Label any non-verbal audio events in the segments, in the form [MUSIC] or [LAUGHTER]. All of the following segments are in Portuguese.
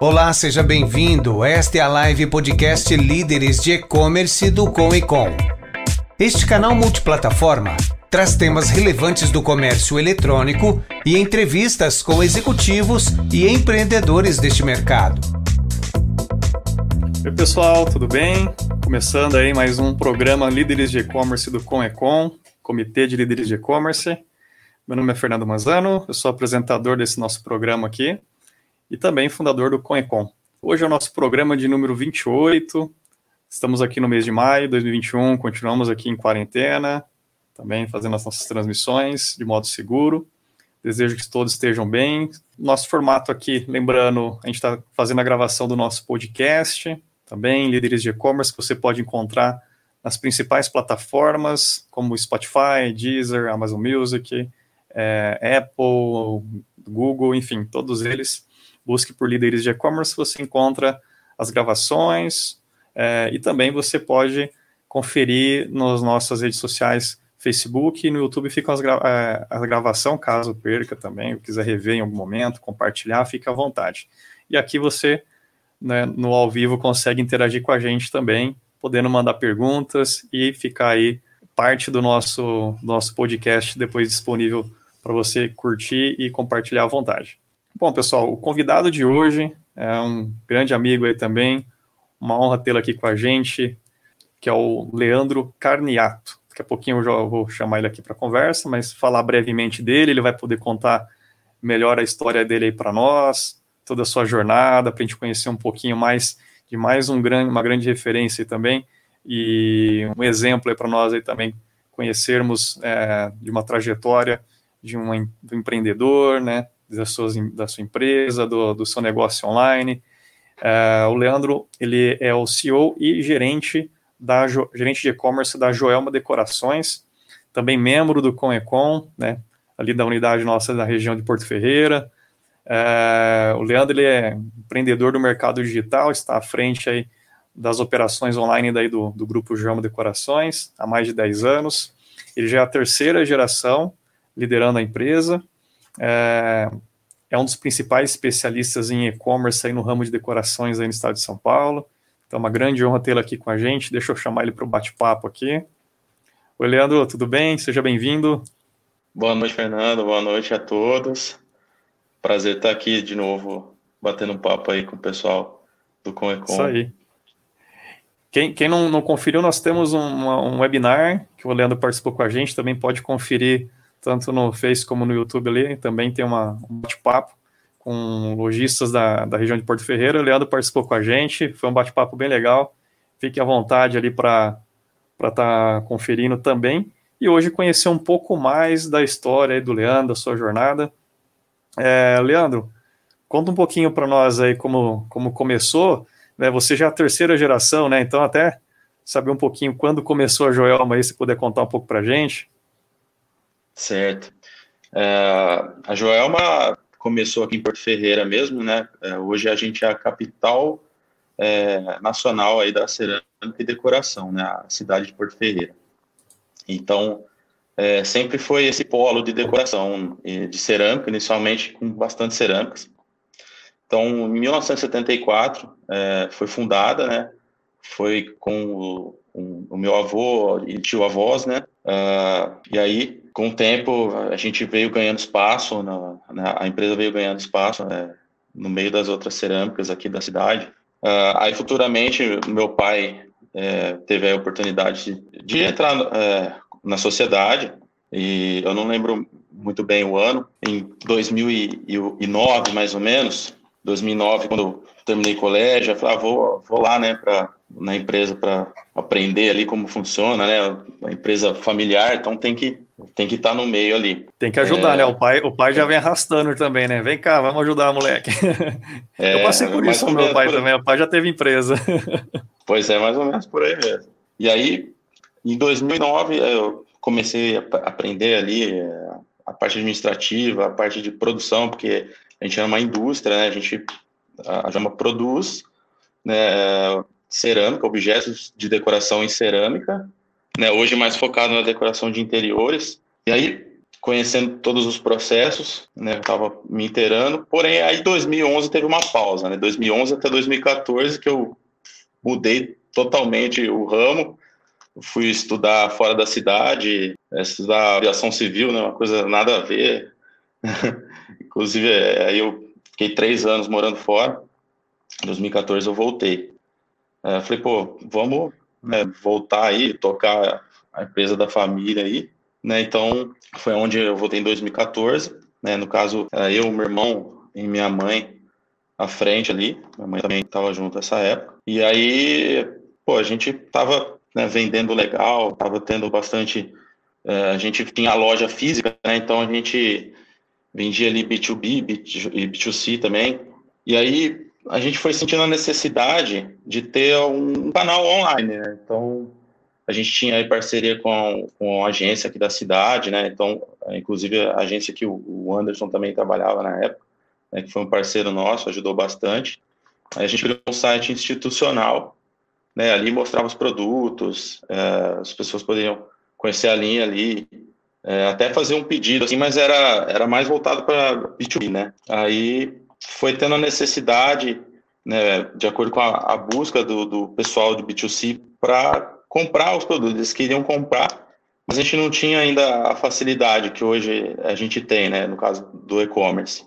Olá, seja bem-vindo. Esta é a live podcast Líderes de E-Commerce do Com e Com. Este canal multiplataforma traz temas relevantes do comércio eletrônico e entrevistas com executivos e empreendedores deste mercado. Oi, pessoal, tudo bem? Começando aí mais um programa Líderes de E-Commerce do Com e Com, Comitê de Líderes de E-Commerce. Meu nome é Fernando Manzano, eu sou apresentador desse nosso programa aqui e também fundador do Conecon. Hoje é o nosso programa de número 28. Estamos aqui no mês de maio de 2021, continuamos aqui em quarentena, também fazendo as nossas transmissões de modo seguro. Desejo que todos estejam bem. Nosso formato aqui, lembrando, a gente está fazendo a gravação do nosso podcast, também líderes de e-commerce, que você pode encontrar nas principais plataformas, como Spotify, Deezer, Amazon Music, é, Apple, Google, enfim, todos eles busque por líderes de e-commerce, você encontra as gravações é, e também você pode conferir nas nossas redes sociais, Facebook e no YouTube fica gra é, a gravação, caso perca também, quiser rever em algum momento, compartilhar, fica à vontade. E aqui você, né, no ao vivo, consegue interagir com a gente também, podendo mandar perguntas e ficar aí parte do nosso, nosso podcast depois disponível para você curtir e compartilhar à vontade. Bom, pessoal, o convidado de hoje é um grande amigo aí também, uma honra tê-lo aqui com a gente, que é o Leandro Carniato. Daqui a pouquinho eu já vou chamar ele aqui para conversa, mas falar brevemente dele, ele vai poder contar melhor a história dele aí para nós, toda a sua jornada, para a gente conhecer um pouquinho mais de mais um grande, uma grande referência também, e um exemplo aí para nós aí também conhecermos é, de uma trajetória de um, do empreendedor, né, da sua, da sua empresa, do, do seu negócio online. Uh, o Leandro, ele é o CEO e gerente, da, gerente de e-commerce da Joelma Decorações, também membro do Conecon, né, ali da unidade nossa da região de Porto Ferreira. Uh, o Leandro, ele é empreendedor do mercado digital, está à frente aí das operações online daí do, do grupo Joelma Decorações, há mais de 10 anos. Ele já é a terceira geração liderando a empresa, é, é um dos principais especialistas em e-commerce aí no ramo de decorações aí no estado de São Paulo. Então, é uma grande honra tê-lo aqui com a gente. Deixa eu chamar ele para o bate-papo aqui. Oi, Leandro, tudo bem? Seja bem-vindo. Boa noite, Fernando. Boa noite a todos. Prazer estar aqui de novo, batendo um papo aí com o pessoal do Conecom. Isso aí. Quem, quem não, não conferiu, nós temos um, um webinar que o Leandro participou com a gente, também pode conferir tanto no Face como no YouTube ali, também tem uma, um bate-papo com lojistas da, da região de Porto Ferreira. O Leandro participou com a gente, foi um bate-papo bem legal. Fique à vontade ali para estar tá conferindo também. E hoje conhecer um pouco mais da história do Leandro, da sua jornada. É, Leandro, conta um pouquinho para nós aí como, como começou. Né? Você já é a terceira geração, né? Então até saber um pouquinho quando começou a Joelma aí, se puder contar um pouco para gente. Certo. É, a Joelma começou aqui em Porto Ferreira mesmo, né? É, hoje a gente é a capital é, nacional aí da cerâmica e decoração, né? A cidade de Porto Ferreira. Então, é, sempre foi esse polo de decoração de cerâmica, inicialmente com bastante cerâmicas. Então, em 1974 é, foi fundada, né? Foi com o, o meu avô e tio avós, né? Uh, e aí com o tempo, a gente veio ganhando espaço, na, na a empresa veio ganhando espaço né, no meio das outras cerâmicas aqui da cidade. Uh, aí, futuramente, meu pai é, teve a oportunidade de, de entrar é, na sociedade, e eu não lembro muito bem o ano, em 2009, mais ou menos, 2009, quando terminei colégio, eu falei, ah, vou, vou lá, né, pra, na empresa para aprender ali como funciona, né, a empresa familiar, então tem que tem que estar tá no meio ali. Tem que ajudar, é... né? O pai, o pai já vem arrastando também, né? Vem cá, vamos ajudar, moleque. [LAUGHS] É, eu passei por isso com meu pai também. O pai já teve empresa. [LAUGHS] Pois é, mais ou menos por aí mesmo. E aí, em 2009, eu comecei a aprender ali é, a parte administrativa, a parte de produção, porque a gente é uma indústria, né? A gente a Jama produz né, cerâmica, objetos de decoração em cerâmica, né, hoje mais focado na decoração de interiores. E aí conhecendo todos os processos, né? Estava me inteirando. Porém, aí 2011 teve uma pausa, né? 2011 até 2014 que eu mudei totalmente o ramo. Fui estudar fora da cidade, é, estudar aviação civil, né? Uma coisa nada a ver. [LAUGHS] Inclusive, é, aí eu fiquei três anos morando fora. Em 2014 eu voltei. É, falei, pô, vamos né, voltar aí, tocar a empresa da família aí né? Então, foi onde eu voltei em 2014, né? No caso, eu, meu irmão e minha mãe à frente ali. Minha mãe também estava junto nessa época. E aí, pô, a gente tava né, vendendo legal, tava tendo bastante. É, a gente tinha a loja física, né? Então a gente vendia ali B2B e B2C também. E aí a gente foi sentindo a necessidade de ter um canal online, né? Então a gente tinha aí parceria com, com a agência aqui da cidade, né? Então, inclusive a agência que o Anderson também trabalhava na época, né, que foi um parceiro nosso, ajudou bastante. Aí a gente criou um site institucional, né? Ali mostrava os produtos, é, as pessoas poderiam conhecer a linha ali, é, até fazer um pedido, assim, mas era, era mais voltado para B2B, né? Aí foi tendo a necessidade, né, de acordo com a, a busca do, do pessoal de B2C, para comprar os produtos, eles queriam comprar, mas a gente não tinha ainda a facilidade que hoje a gente tem, né, no caso do e-commerce.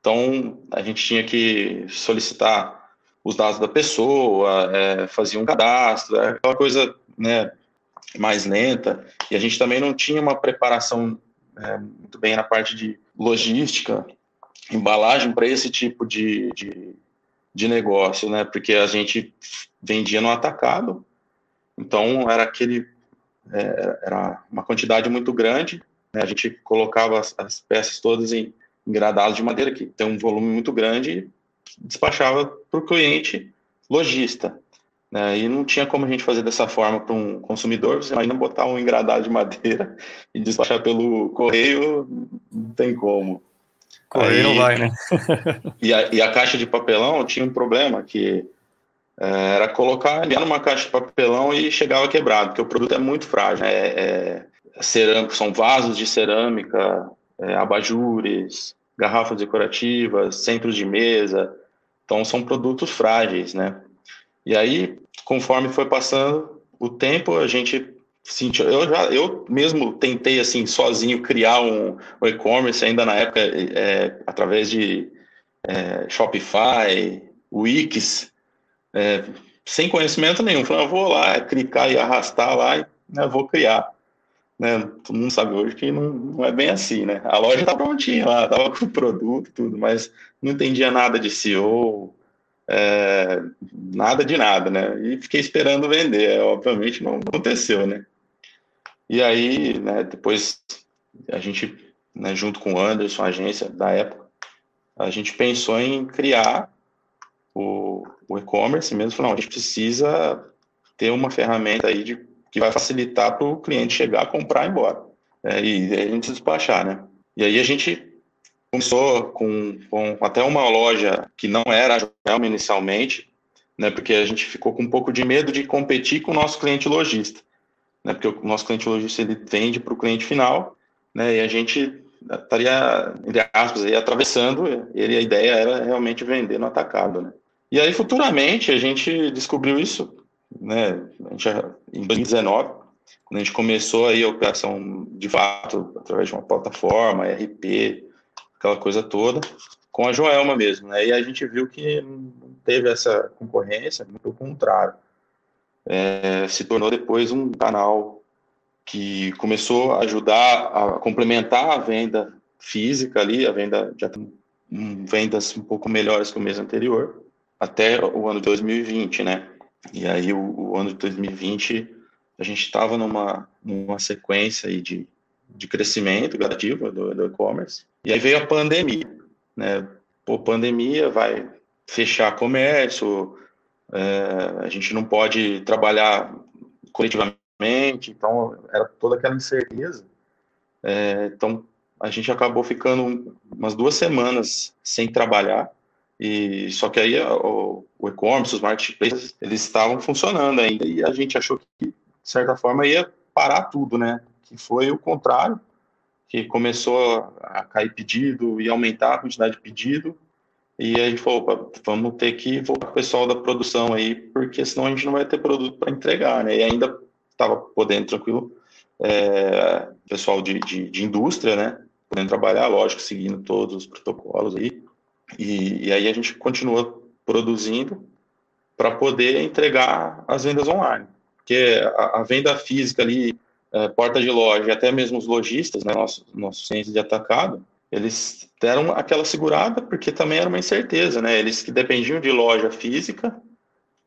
Então, a gente tinha que solicitar os dados da pessoa, é, um cadastro, é aquela coisa né, mais lenta, e a gente também não tinha uma preparação é, muito bem na parte de logística, embalagem para esse tipo de, de, de negócio, né, porque a gente vendia no atacado, então, era aquele. É, era uma quantidade muito grande. Né? A gente colocava as, as peças todas em, em gradados de madeira, que tem um volume muito grande, despachava para o cliente lojista. Né? E não tinha como a gente fazer dessa forma para um consumidor. Você imagina botar um engradado de madeira [LAUGHS] e despachar pelo correio, não tem como. Correio Aí, não vai, né? [LAUGHS] e, a, e a caixa de papelão tinha um problema que é, era colocar, enviar numa caixa de papelão e chegava quebrado, porque o produto é muito frágil. Né? É, é, cerâmica, são vasos de cerâmica, é, abajures, garrafas decorativas, centros de mesa. Então, são produtos frágeis, né? E aí, conforme foi passando o tempo, a gente sentiu. Eu, já, eu mesmo tentei, assim, sozinho criar um, um e-commerce, ainda na época, é, através de é, Shopify, Wix, é, sem conhecimento nenhum. Falei, eu vou lá clicar e arrastar lá e né, vou criar. Né? Todo mundo sabe hoje que não, não é bem assim, né? A loja tá prontinha lá, tava com o produto, tudo, mas não entendia nada de SEO, é, nada de nada, né? E fiquei esperando vender, obviamente não aconteceu, né? E aí, né, depois a gente, né, junto com o Anderson, a agência da época, a gente pensou em criar o, o e-commerce mesmo, falou, não, a gente precisa ter uma ferramenta aí de, que vai facilitar para o cliente chegar, comprar e ir embora. É, e, a gente despachar, né? E aí a gente começou com, com até uma loja que não era a inicialmente, né? Porque a gente ficou com um pouco de medo de competir com o nosso cliente lojista, né? Porque o nosso cliente lojista ele vende para o cliente final, né? E a gente estaria, entre aspas, aí, atravessando, ele, a ideia era realmente vender no atacado, né? E aí, futuramente, a gente descobriu isso, né, gente, em 2019, quando a gente começou aí a operação de fato, através de uma plataforma, RP, aquela coisa toda, com a Joelma mesmo, né, e a gente viu que não teve essa concorrência, pelo contrário, é, se tornou depois um canal que começou a ajudar a complementar a venda física ali, a venda de vendas um pouco melhores que o mês anterior, até o ano de 2020, né? E aí o, o ano de 2020 a gente estava numa, numa sequência aí de, de crescimento gradativo do, do e-commerce. E aí veio a pandemia, né? Pô, pandemia vai fechar comércio, é, a gente não pode trabalhar coletivamente, então era toda aquela incerteza. É, então a gente acabou ficando umas duas semanas sem trabalhar e só que aí o, o e-commerce, os marketplaces, eles estavam funcionando ainda e a gente achou que, de certa forma, ia parar tudo, né? Que foi o contrário, que começou a cair pedido e aumentar a quantidade de pedido. E a gente falou, opa, vamos ter que voltar o pessoal da produção aí, porque senão a gente não vai ter produto para entregar, né? E ainda estava podendo tranquilo, é, pessoal de, de, de, indústria, né? Podendo trabalhar, lógico, seguindo todos os protocolos aí. E, e aí a gente continua produzindo para poder entregar as vendas online. Porque a, a venda física ali, é, porta de loja, até mesmo os lojistas, né, nossos nosso centro de atacado, eles deram aquela segurada porque também era uma incerteza, né? Eles que dependiam de loja física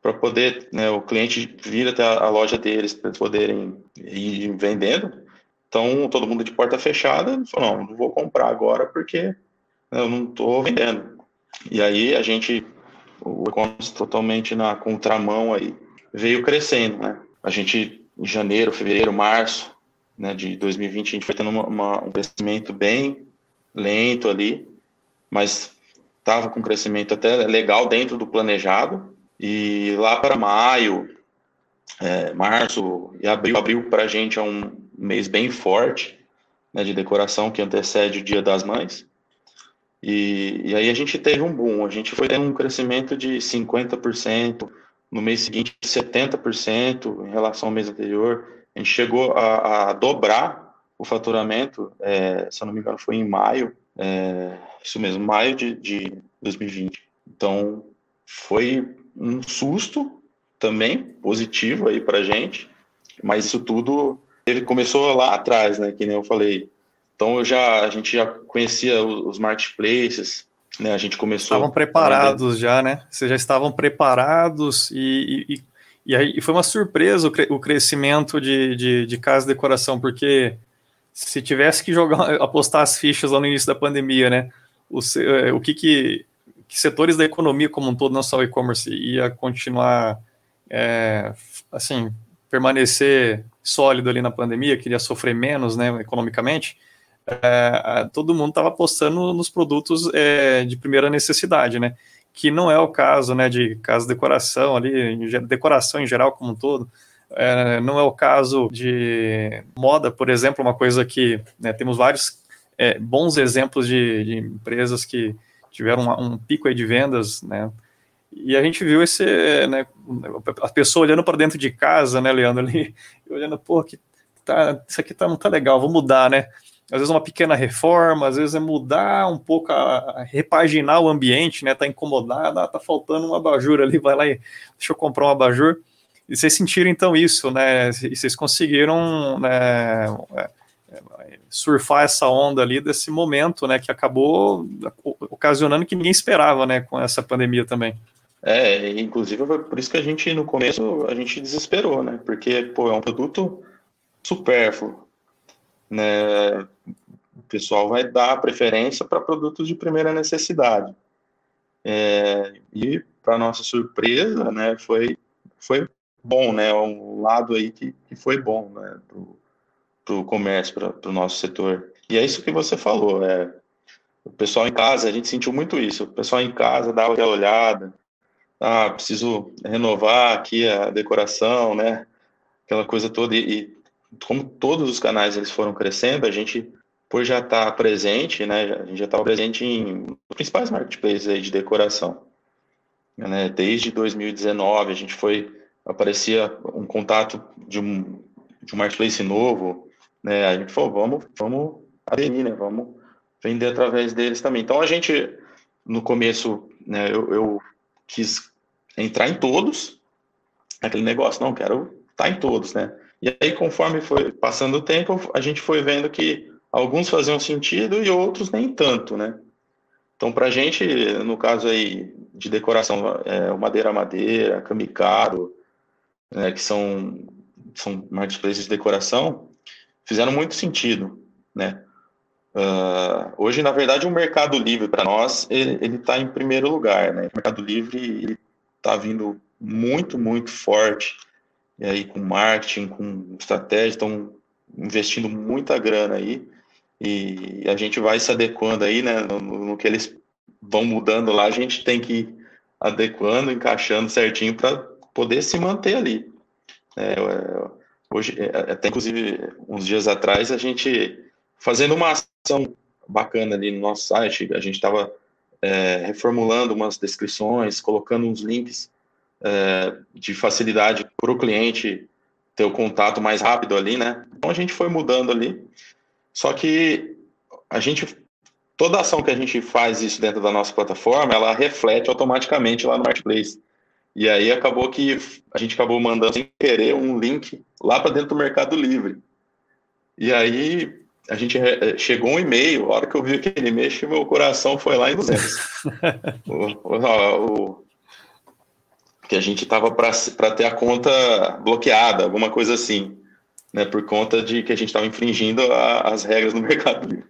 para poder, né, o cliente vir até a, loja deles para poderem ir vendendo. Então, todo mundo de porta fechada falou, não, não vou comprar agora porque né, eu não estou vendendo. E aí a gente, o e-commerce totalmente na contramão aí, veio crescendo, né? A gente, em janeiro, fevereiro, março né, de 2020, a gente foi tendo uma, uma, um crescimento bem lento ali, mas estava com crescimento até legal dentro do planejado. E lá para maio, é, março e abril, abril para a gente é um mês bem forte né, de decoração que antecede o Dia das Mães. E, e aí a gente teve um boom, a gente foi tendo um crescimento de 50%, no mês seguinte 70% em relação ao mês anterior. A gente chegou a, a dobrar o faturamento, é, se eu não me engano, foi em maio, é, isso mesmo, maio de, de 2020. Então, foi um susto também positivo aí para gente, mas isso tudo ele começou lá atrás, né? Que nem eu falei. Então, eu já, a gente já conhecia os, os marketplaces, né? A gente começou. Estavam preparados já, né? Vocês já estavam preparados e, e, e, aí, e foi uma surpresa o, cre o crescimento de, de, de casa de decoração, porque se tivesse que jogar, [LAUGHS] apostar as fichas lá no início da pandemia, né? O, é, o que, que, que setores da economia como um todo, não só o e-commerce, ia continuar, é, assim, permanecer sólido ali na pandemia, queria sofrer menos, né, economicamente, é, todo mundo estava apostando nos produtos é, de primeira necessidade, né? Que não é o caso, né, de casa de decoração ali, decoração em geral como um todo. É, não é o caso de moda, por exemplo, uma coisa que né, temos vários é, bons exemplos de, de, empresas que tiveram um, um pico de vendas, né? E a gente viu esse, né, a pessoa olhando para dentro de casa, né, Leandro, ali, [LAUGHS] olhando, pô, que tá, isso aqui tá, não tá legal, vou mudar, né? às vezes uma pequena reforma, às vezes é mudar um pouco, a, a repaginar o ambiente, né? Tá incomodado, ah, tá faltando um abajur ali, vai lá e deixa eu comprar um abajur. E vocês sentiram então isso, né? E vocês conseguiram né, é, surfar essa onda ali desse momento, né? Que acabou ocasionando que ninguém esperava, né? Com essa pandemia também. É, inclusive por isso que a gente no começo a gente desesperou, né? Porque pô, é um produto supérfluo, né? O pessoal vai dar preferência para produtos de primeira necessidade. É, e para nossa surpresa, né? Foi foi bom, né? Um lado aí que, que foi bom, né? Para o comércio, para o nosso setor. E é isso que você falou, é, o pessoal em casa, a gente sentiu muito isso. O pessoal em casa dava aquela olhada, ah, preciso renovar aqui a decoração, né? Aquela coisa toda. E, e como todos os canais eles foram crescendo, a gente, por já estar tá presente, né? A gente já estava presente em principais marketplaces de decoração. Né? Desde 2019, a gente foi aparecia um contato de um, de um marketplace novo, né? A gente falou, vamos, vamos aderir, né? Vamos vender através deles também. Então a gente, no começo, né? Eu, eu quis entrar em todos, aquele negócio, não quero estar em todos, né? E aí, conforme foi passando o tempo, a gente foi vendo que alguns faziam sentido e outros nem tanto, né? Então, para a gente, no caso aí de decoração, é, madeira madeira, camicado, né, que são, são marketplaces de decoração, fizeram muito sentido, né? Uh, hoje, na verdade, o Mercado Livre, para nós, ele está em primeiro lugar, né? O Mercado Livre está vindo muito, muito forte, e aí com marketing, com estratégia, estão investindo muita grana aí, e a gente vai se adequando aí, né? No, no que eles vão mudando lá, a gente tem que ir adequando, encaixando certinho para poder se manter ali. É, hoje, é, até inclusive, uns dias atrás, a gente fazendo uma ação bacana ali no nosso site. A gente estava é, reformulando umas descrições, colocando uns links é, de facilidade para o cliente ter o contato mais rápido ali, né? Então a gente foi mudando ali. Só que a gente toda ação que a gente faz isso dentro da nossa plataforma, ela reflete automaticamente lá no marketplace. E aí acabou que a gente acabou mandando sem querer um link lá para dentro do Mercado Livre. E aí a gente eh, chegou um e-mail, a hora que eu vi aquele e-mail, meu coração foi lá em 200. [LAUGHS] o, o, o, que a gente estava para ter a conta bloqueada, alguma coisa assim, né, por conta de que a gente estava infringindo a, as regras no [LAUGHS] Mercado Livre.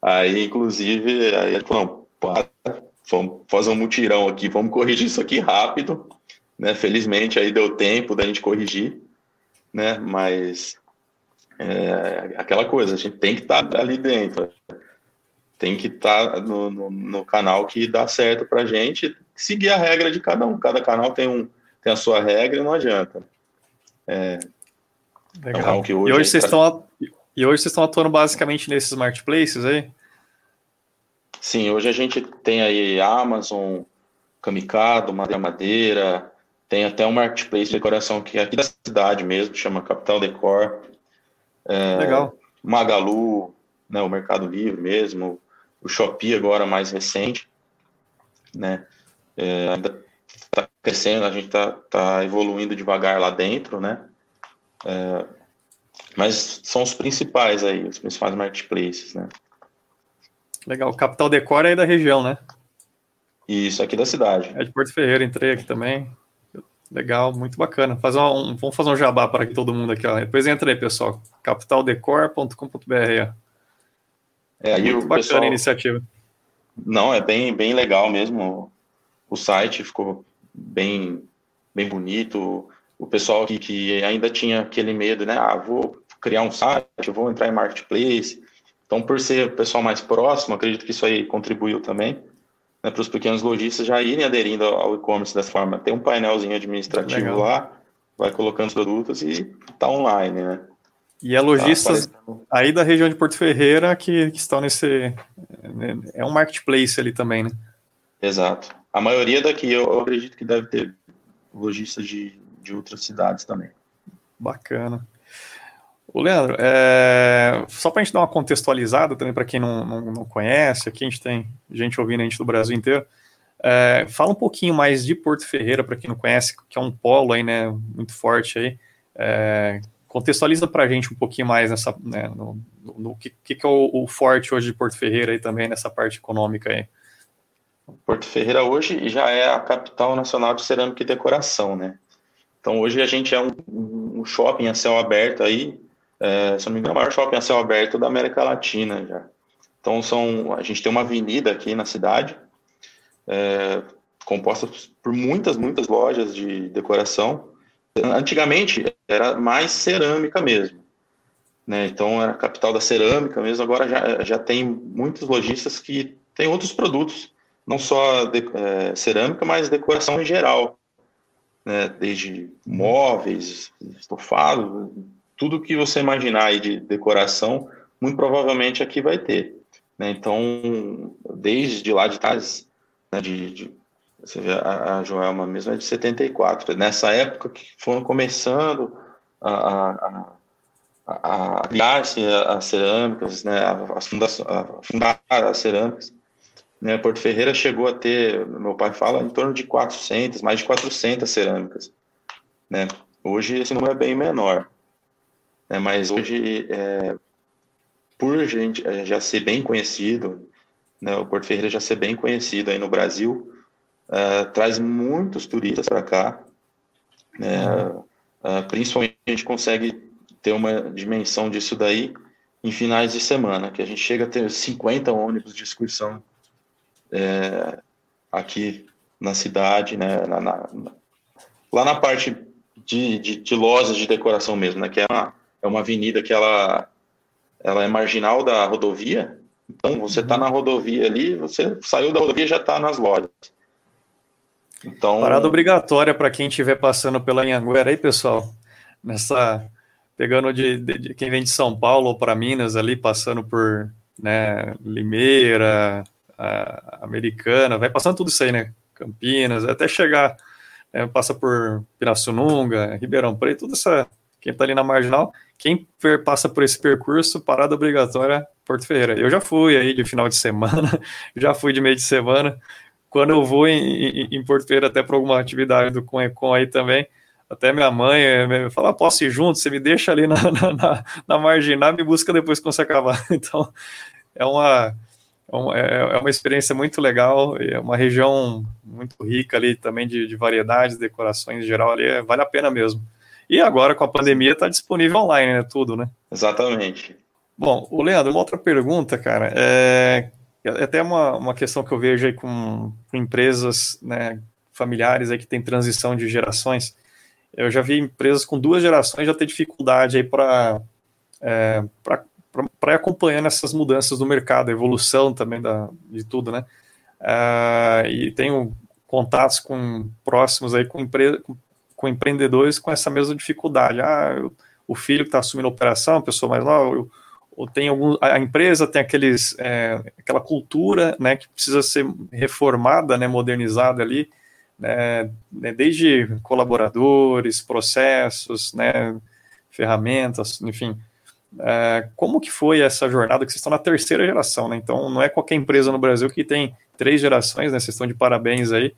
Aí, inclusive, aí ele falou, não, vamos fazer um mutirão aqui, vamos corrigir isso aqui rápido, né, felizmente aí deu tempo da gente corrigir, né, mas é, aquela coisa, a gente tem que estar tá ali dentro, tem que estar tá no, no, no, canal que dá certo para a gente, seguir a regra de cada um. Cada canal tem, um, tem a sua regra e não adianta. É, Legal. É um hoje e, hoje vocês estão, e hoje vocês estão atuando basicamente nesses marketplaces aí? Sim, hoje a gente tem aí Amazon, Kamikado, Madeira Madeira, tem até um marketplace de decoração que é aqui da cidade mesmo, chama Capital Decor. É, Legal. Magalu, né, o Mercado Livre mesmo, o Shopee agora mais recente, né? É, ainda está crescendo, a gente está tá evoluindo devagar lá dentro, né? É, mas são os principais aí, os principais marketplaces, né? Legal, o Capital Decor é aí da região, né? Isso, aqui da cidade. É de Porto Ferreira, entrei aqui também. Legal, muito bacana. Fazer um, vamos fazer um jabá para todo mundo aqui. Ó. Depois entra aí, pessoal. capitaldecor.com.br. É, aí bacana pessoal... a iniciativa. Não, é bem, bem legal mesmo. O site ficou bem, bem bonito. O pessoal que, que ainda tinha aquele medo, né? Ah, vou criar um site, vou entrar em marketplace. Então, por ser o pessoal mais próximo, acredito que isso aí contribuiu também né, para os pequenos lojistas já irem aderindo ao e-commerce dessa forma. Tem um painelzinho administrativo Legal. lá, vai colocando os produtos e está online, né? E é lojistas tá aí da região de Porto Ferreira que, que estão nesse. É um marketplace ali também, né? Exato. A maioria daqui eu acredito que deve ter lojistas de, de outras cidades também. Bacana. O Leandro, é... só para a gente dar uma contextualizada também para quem não, não, não, conhece, aqui a gente tem gente ouvindo a gente do Brasil inteiro. É... Fala um pouquinho mais de Porto Ferreira para quem não conhece, que é um polo aí, né, muito forte aí. É... Contextualiza para a gente um pouquinho mais nessa, né, no, no, no que, que, é o, o, forte hoje de Porto Ferreira aí também nessa parte econômica aí. Porto Ferreira hoje já é a capital nacional de cerâmica e decoração, né? Então hoje a gente é um, um shopping a céu aberto aí, é, se não me engano, é o maior shopping a céu aberto da América Latina já. Então são, a gente tem uma avenida aqui na cidade, é, composta por muitas, muitas lojas de decoração. Antigamente era mais cerâmica mesmo, né? Então era a capital da cerâmica mesmo. Agora já, já tem muitos lojistas que têm outros produtos, não só de, é, cerâmica, mas decoração em geral, né? Desde móveis, estofado, tudo que você imaginar aí de decoração, muito provavelmente aqui vai ter. Né? Então, desde lá de trás, né, de, de, você vê, a, a Joelma mesmo é de 74. Nessa época que foram começando a, a, a, criar-se as cerâmicas, né, as a fundar as cerâmicas. Né, Porto Ferreira chegou a ter, meu pai fala, em torno de 400, mais de 400 cerâmicas. Né? Hoje esse número é bem menor. Né? Mas hoje, é, por gente é, já ser bem conhecido, né, o Porto Ferreira já ser bem conhecido aí no Brasil, é, traz muitos turistas para cá. Né, é, principalmente a gente consegue ter uma dimensão disso daí em finais de semana, que a gente chega a ter 50 ônibus de excursão é, aqui na cidade, né, na, na, lá na parte de, de, de, lojas de decoração mesmo, né, que é uma, é uma avenida que ela, ela é marginal da rodovia. Então, você está na rodovia ali, você saiu da rodovia já está nas lojas. Então... Parada obrigatória para quem estiver passando pela Anhanguera aí, pessoal. Nessa, pegando de, de, de quem vem de São Paulo para Minas ali, passando por né, Limeira, Americana, vai passando tudo isso aí, né? Campinas, até chegar, né, passa por Pirassununga, Ribeirão Preto, tudo essa, quem está ali na marginal, quem passa por esse percurso, parada obrigatória, Porto Ferreira. Eu já fui aí de final de semana, [LAUGHS] já fui de meio de semana, quando eu vou em, em, em Porto Ferreira até para alguma atividade do Conecon aí também, até minha mãe eh, fala, ah, posso ir junto? Você me deixa ali na, [LAUGHS] na, na, na marginal, me busca depois quando você acabar. [LAUGHS] Então, é uma, é, é, é uma experiência muito legal, é uma região muito rica ali também de, de variedades, decorações em geral ali, é, vale a pena mesmo. E agora com a pandemia está disponível online, né? Tudo, né? Exatamente. Bom, o Leandro, uma outra pergunta, cara, é, é até uma, uma questão que eu vejo aí com, com empresas né, familiares aí que tem transição de gerações. Eu já vi empresas com duas gerações já ter dificuldade aí para é, para ir acompanhando essas mudanças do mercado, a evolução também da, de tudo, né? Uh, e tenho contatos com próximos aí com, empre, com, com empreendedores com essa mesma dificuldade. Ah, eu, o filho que está assumindo a operação, a pessoa mais nova, ou tem algum, a empresa tem aqueles, é, aquela cultura, né, que precisa ser reformada, né, modernizada ali, né, né desde colaboradores, processos, né, ferramentas, enfim, é, como que foi essa jornada que vocês estão na terceira geração, né? Então não é qualquer empresa no Brasil que tem três gerações, né? Vocês estão de parabéns aí.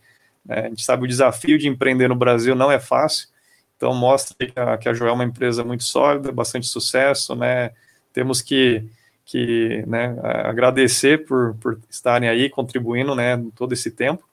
Né? A gente sabe o desafio de empreender no Brasil não é fácil. Então mostra que a, que a Joel é uma empresa muito sólida, bastante sucesso, né? Temos que, que né, agradecer por, por estarem aí contribuindo, né, todo esse tempo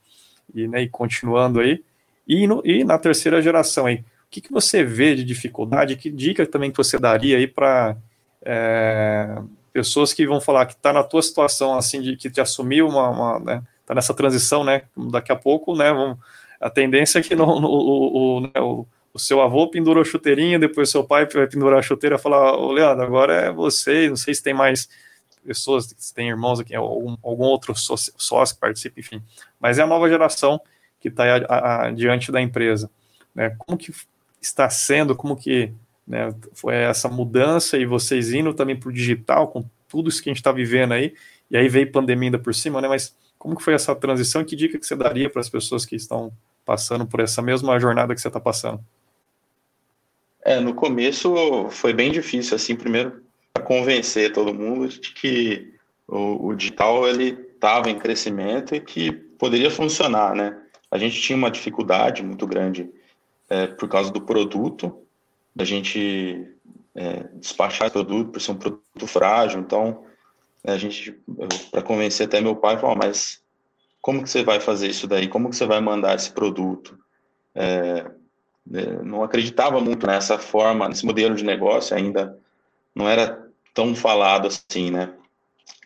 e, né, e continuando aí. E, no, e na terceira geração aí, o que, que você vê de dificuldade? Que dica também que você daria aí para é, pessoas que vão falar que está na tua situação, assim, de que te assumiu uma, uma né, tá nessa transição, né, daqui a pouco, né, vão, a tendência é que no, o, o, né, o, o, seu avô pendurou chuteirinha, depois seu pai vai pendurar a chuteira e falar, ô Leandro, agora é você, não sei se tem mais pessoas, se tem irmãos aqui, algum, algum outro sócio, sócio que participa, enfim, mas é a nova geração que está diante da empresa, né, como que está sendo, como que né? Foi essa mudança e vocês indo também para o digital, com tudo isso que a gente está vivendo aí, e aí veio pandemia ainda por cima, né? Mas como que foi essa transição que dica que você daria para as pessoas que estão passando por essa mesma jornada que você está passando? É, no começo foi bem difícil, assim, primeiro para convencer todo mundo de que o, o digital ele estava em crescimento e que poderia funcionar, né? A gente tinha uma dificuldade muito grande é, por causa do produto, da gente é, despachar o produto por ser um produto frágil. Então, a gente, para convencer até meu pai, falou, mas como que você vai fazer isso daí? Como que você vai mandar esse produto? É, é, não acreditava muito nessa forma, nesse modelo de negócio ainda não era tão falado assim, né?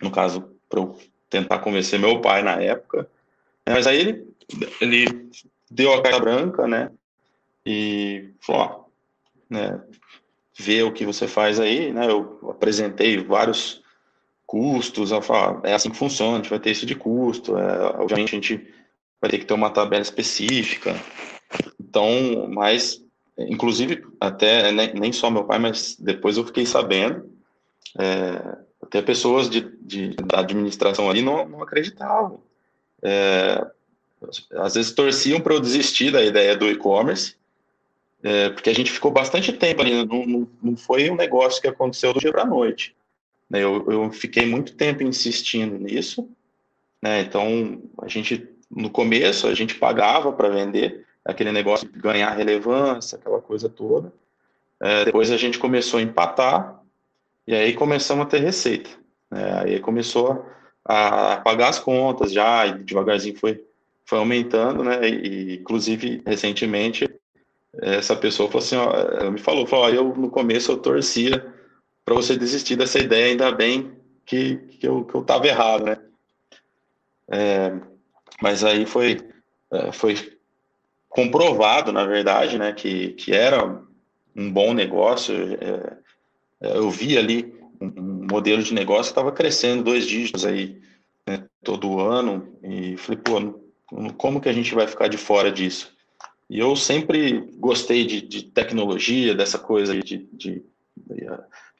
No caso, para eu tentar convencer meu pai na época. Mas aí ele, ele deu a cara branca, né? E falou, ó, né, ver o que você faz aí, né, eu apresentei vários custos, falo, ah, é assim que funciona, a gente vai ter isso de custo, é, obviamente a gente vai ter que ter uma tabela específica, então, mas, inclusive, até, né, nem só meu pai, mas depois eu fiquei sabendo, é, até pessoas de, de, da administração ali não, não acreditavam, é, às vezes torciam para eu desistir da ideia do e-commerce, é, porque a gente ficou bastante tempo ali, não, não, não foi um negócio que aconteceu do dia para a noite. Né? Eu, eu fiquei muito tempo insistindo nisso, né? então a gente, no começo, a gente pagava para vender, aquele negócio de ganhar relevância, aquela coisa toda. É, depois a gente começou a empatar, e aí começamos a ter receita. Né? Aí começou a pagar as contas já, e devagarzinho foi, foi aumentando, né? E, inclusive, recentemente, essa pessoa falou assim, ó, me falou, falou, ó, eu no começo eu torcia para você desistir dessa ideia, ainda bem que, que, eu, que eu errado, né? É, mas aí foi, é, foi comprovado, na verdade, né, que, que era um bom negócio. É, é eu vi ali um, modelo de negócio que estava crescendo dois dígitos aí né, todo ano e falei, pô, como que a gente vai ficar de fora disso? E eu sempre gostei de, de tecnologia, dessa coisa de, de,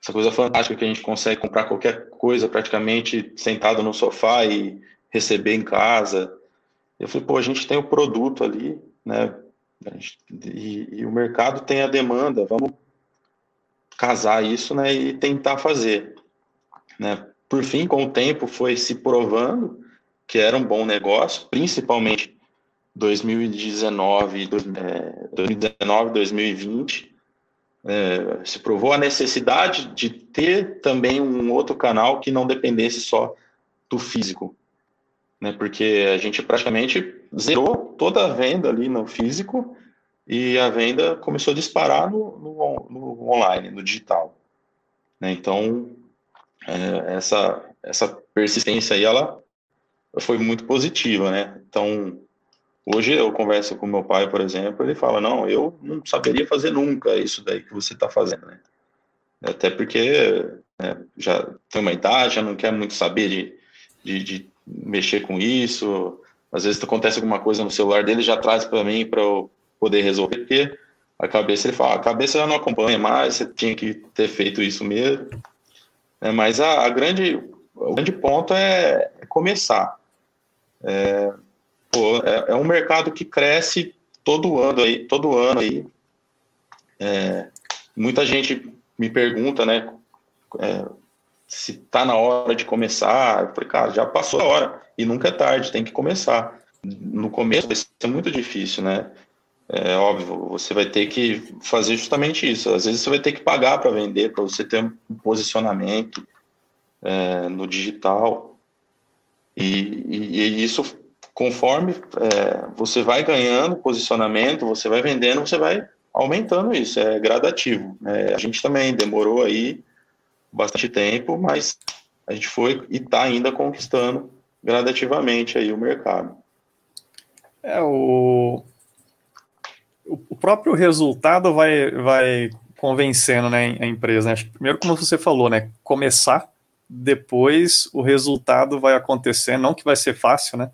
essa coisa fantástica que a gente consegue comprar qualquer coisa praticamente sentado no sofá e receber em casa. Eu falei, pô, a gente tem o produto ali, né? E, e, o mercado tem a demanda, vamos casar isso, né? E tentar fazer, né? Por fim, com o tempo, foi se provando que era um bom negócio, principalmente 2019, 2019, 2020, é, se provou a necessidade de ter também um outro canal que não dependesse só do físico, né? Porque a gente praticamente zerou toda a venda ali no físico e a venda começou a disparar no, no, no online, no digital. Né? Então, é, essa, essa persistência aí, ela foi muito positiva, né? Então, hoje eu converso com meu pai, por exemplo, ele fala, não, eu não saberia fazer nunca isso daí que você está fazendo, né? Até porque né, já tem uma idade, já não quer muito saber de, de, de mexer com isso. Às vezes acontece alguma coisa no celular dele, já traz para mim para eu poder resolver, porque a cabeça ele fala, a cabeça já não acompanha mais, você tinha que ter feito isso mesmo. É, mas a, a, grande, o grande ponto é, é começar. É, pô, é, é, um mercado que cresce todo ano aí, todo ano aí. É, muita gente me pergunta, né, é, se tá na hora de começar. Eu falei, cara, já passou a hora e nunca é tarde, tem que começar. No começo vai ser muito difícil, né? É óbvio, você vai ter que fazer justamente isso. Às vezes você vai ter que pagar para vender, para você ter um posicionamento é, no digital. E, e, e isso, conforme é, você vai ganhando posicionamento, você vai vendendo, você vai aumentando isso. É gradativo. É, a gente também demorou aí bastante tempo, mas a gente foi e está ainda conquistando gradativamente aí o mercado. É, o, o próprio resultado vai, vai convencendo né, a empresa. Né? Primeiro, como você falou, né, começar, depois o resultado vai acontecer, não que vai ser fácil, né?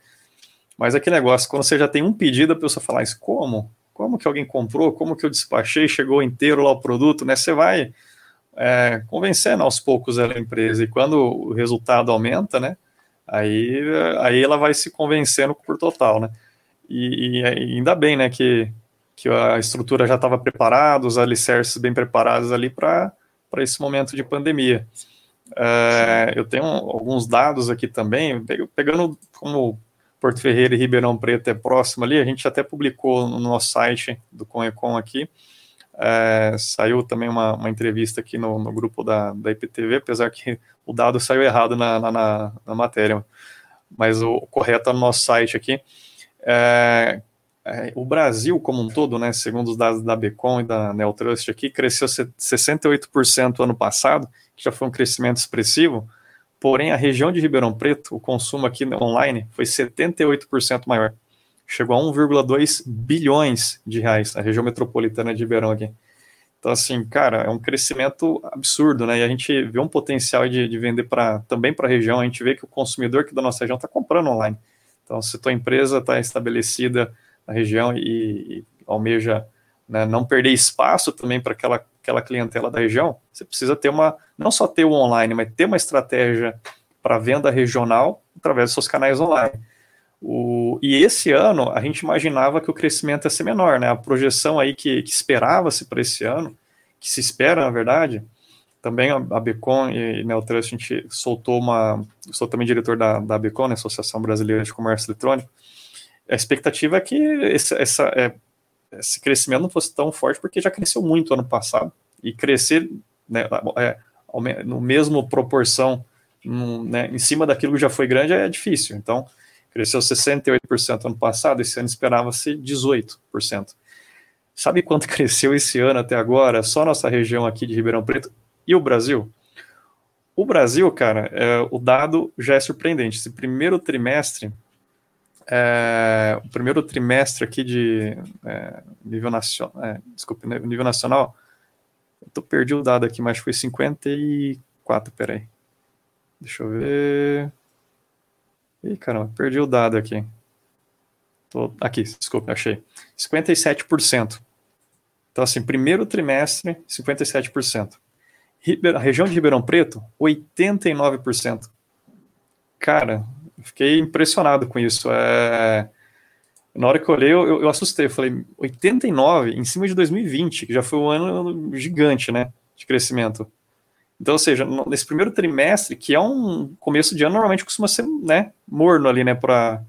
Mas aquele negócio, quando você já tem um pedido, a pessoa fala, mas como? Como que alguém comprou? Como que eu despachei? Chegou inteiro lá o produto, né? Você vai é, convencendo aos poucos a empresa, e quando o resultado aumenta, né? Aí, aí ela vai se convencendo por total, né? E, e ainda bem, né, que que a estrutura já estava preparada, os alicerces bem preparados ali para esse momento de pandemia. É, eu tenho alguns dados aqui também, pegando como Porto Ferreira e Ribeirão Preto é próximo ali, a gente até publicou no nosso site do Conecon aqui, é, saiu também uma, uma, entrevista aqui no, no, grupo da, da IPTV, apesar que o dado saiu errado na, na, na matéria, mas o, o correto é no nosso site aqui, é, é, o Brasil como um todo, né, segundo os dados da Becom e da Neotrust aqui, cresceu 68% ano passado, que já foi um crescimento expressivo, porém a região de Ribeirão Preto, o consumo aqui online foi 78% maior. Chegou a 1,2 bilhões de reais, a região metropolitana de Ribeirão aqui. Então, assim, cara, é um crescimento absurdo, né? E a gente vê um potencial de, de vender para também para a região, a gente vê que o consumidor aqui da nossa região está comprando online. Então, se tua empresa está estabelecida na região e, e almeja né, não perder espaço também para aquela, aquela clientela da região, você precisa ter uma, não só ter o online, mas ter uma estratégia para venda regional através dos seus canais online. O, e esse ano a gente imaginava que o crescimento ia ser menor, né? A projeção aí que, que esperava-se para esse ano, que se espera, na verdade, também a, a Becon e Neotrust, a gente soltou uma. Eu sou também diretor da, da Becon, né, Associação Brasileira de Comércio Eletrônico, a expectativa é que esse, essa, é, esse crescimento não fosse tão forte, porque já cresceu muito ano passado, e crescer né, é, no mesmo proporção, né, em cima daquilo que já foi grande, é difícil. Então, cresceu 68% ano passado, esse ano esperava-se 18%. Sabe quanto [LAUGHS] cresceu esse ano até agora, só nossa região aqui de Ribeirão Preto e o Brasil? O Brasil, cara, é, o dado já é surpreendente. Esse primeiro trimestre, é, o primeiro trimestre aqui de é, nível nacional, é, né, nível nacional, eu tô, perdi o dado aqui, mas foi 54, peraí. Deixa eu ver. Ih, caramba, perdi o dado aqui. Tô, aqui, desculpe, achei. 57%. Então, assim, primeiro trimestre, 57%. a região de Ribeirão Preto, 89%. Cara, fiquei impressionado com isso. É... Na hora que eu olhei, eu, eu assustei. Eu falei, 89 em cima de 2020, que já foi um ano gigante, né? De crescimento. Então, ou seja, nesse primeiro trimestre, que é um começo de ano, normalmente costuma ser né, morno ali, né, para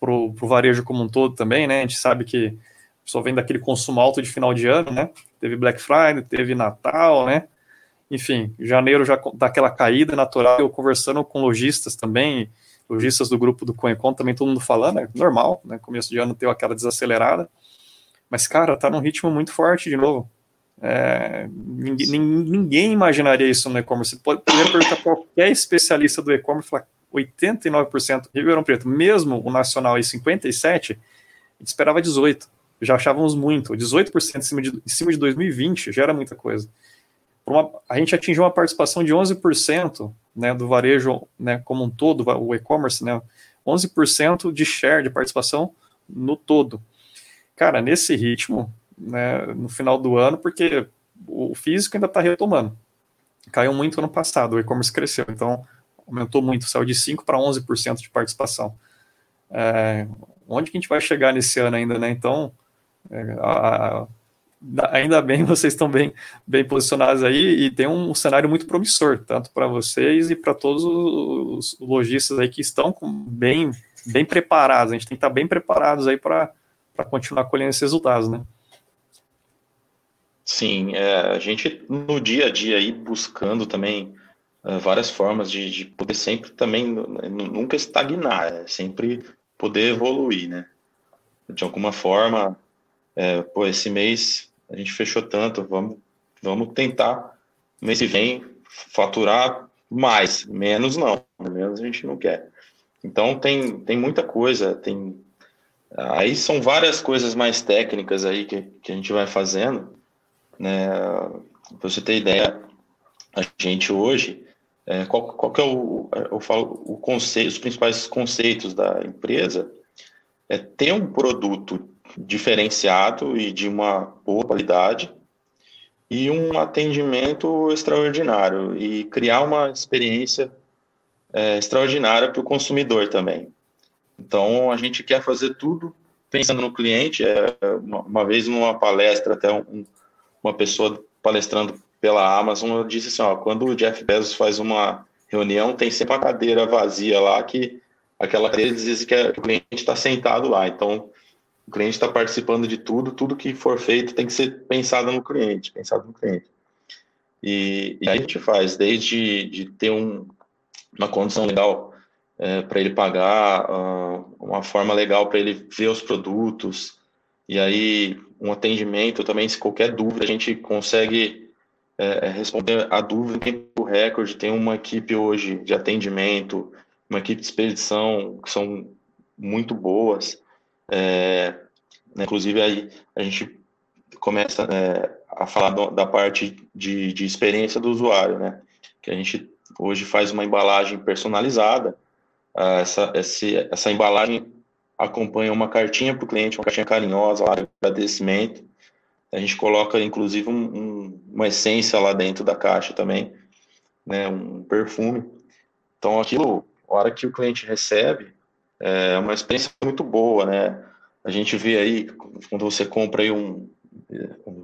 o varejo como um todo também, né? A gente sabe que só vem daquele consumo alto de final de ano, né? Teve Black Friday, teve Natal, né? Enfim, janeiro já dá aquela caída natural. Eu conversando com lojistas também, lojistas do grupo do Coencon, também todo mundo falando, é normal, né? Começo de ano tem aquela desacelerada. Mas, cara, tá num ritmo muito forte de novo. É, ninguém, ninguém, imaginaria isso no e-commerce. Você pode perguntar qualquer especialista do e-commerce falar 89% Ribeirão Preto, mesmo o nacional em 57, a gente esperava 18 já achávamos muito. 18% em cima, de, em cima de 2020 já era muita coisa. Uma, a gente atingiu uma participação de 11% né, do varejo né, como um todo, o e-commerce, né, 11% de share, de participação no todo. Cara, nesse ritmo, né, no final do ano, porque o físico ainda está retomando. Caiu muito ano passado, o e-commerce cresceu, então aumentou muito, saiu de 5% para 11% de participação. É, onde que a gente vai chegar nesse ano ainda, né? Então, é, a, ainda bem [LAUGHS] vocês estão bem, bem posicionados aí e tem um cenário muito promissor, tanto para vocês e para todos os lojistas aí que estão bem, bem preparados. A gente tem que estar bem preparados aí para continuar colhendo esses resultados, né? Sim, é, a gente no dia a dia aí buscando também uh, várias formas de, de, poder sempre também nunca estagnar, é sempre poder evoluir, né? De alguma forma, é, pô, esse mês a gente fechou tanto, vamos, vamos tentar mês que vem faturar mais, menos não, menos a gente não quer. Então tem, tem muita coisa, tem aí são várias coisas mais técnicas aí que, que a gente vai fazendo, né? Para você ter ideia, a gente hoje, é, qual, qual que é o, eu falo, o conceito, os principais conceitos da empresa é ter um produto diferenciado e de uma boa qualidade e um atendimento extraordinário e criar uma experiência é, extraordinária para o consumidor também. Então a gente quer fazer tudo pensando no cliente. É, uma, uma, vez numa palestra até um, uma pessoa palestrando pela Amazon disse assim, ó, quando o Jeff Bezos faz uma reunião tem sempre uma cadeira vazia lá que aquela cadeira diz que, é, que o cliente está sentado lá. Então o cliente está participando de tudo, tudo que for feito tem que ser pensado no cliente, pensado no cliente. E, e aí a gente faz, desde de ter um, uma condição legal é, para ele pagar, uh, uma forma legal para ele ver os produtos, e aí um atendimento também, se qualquer dúvida, a gente consegue é, é responder a dúvida em tempo recorde. Tem uma equipe hoje de atendimento, uma equipe de expedição, que são muito boas. É, né, inclusive, aí a gente começa é, a falar do, da parte de, de experiência do usuário, né? Que a gente hoje faz uma embalagem personalizada. Uh, essa, esse, essa embalagem acompanha uma cartinha para o cliente, uma cartinha carinhosa lá de agradecimento. A gente coloca, inclusive, um, um, uma essência lá dentro da caixa também, né? Um perfume. Então, aquilo, a hora que o cliente recebe, é uma experiência muito boa, né? A gente vê aí, quando você compra aí um,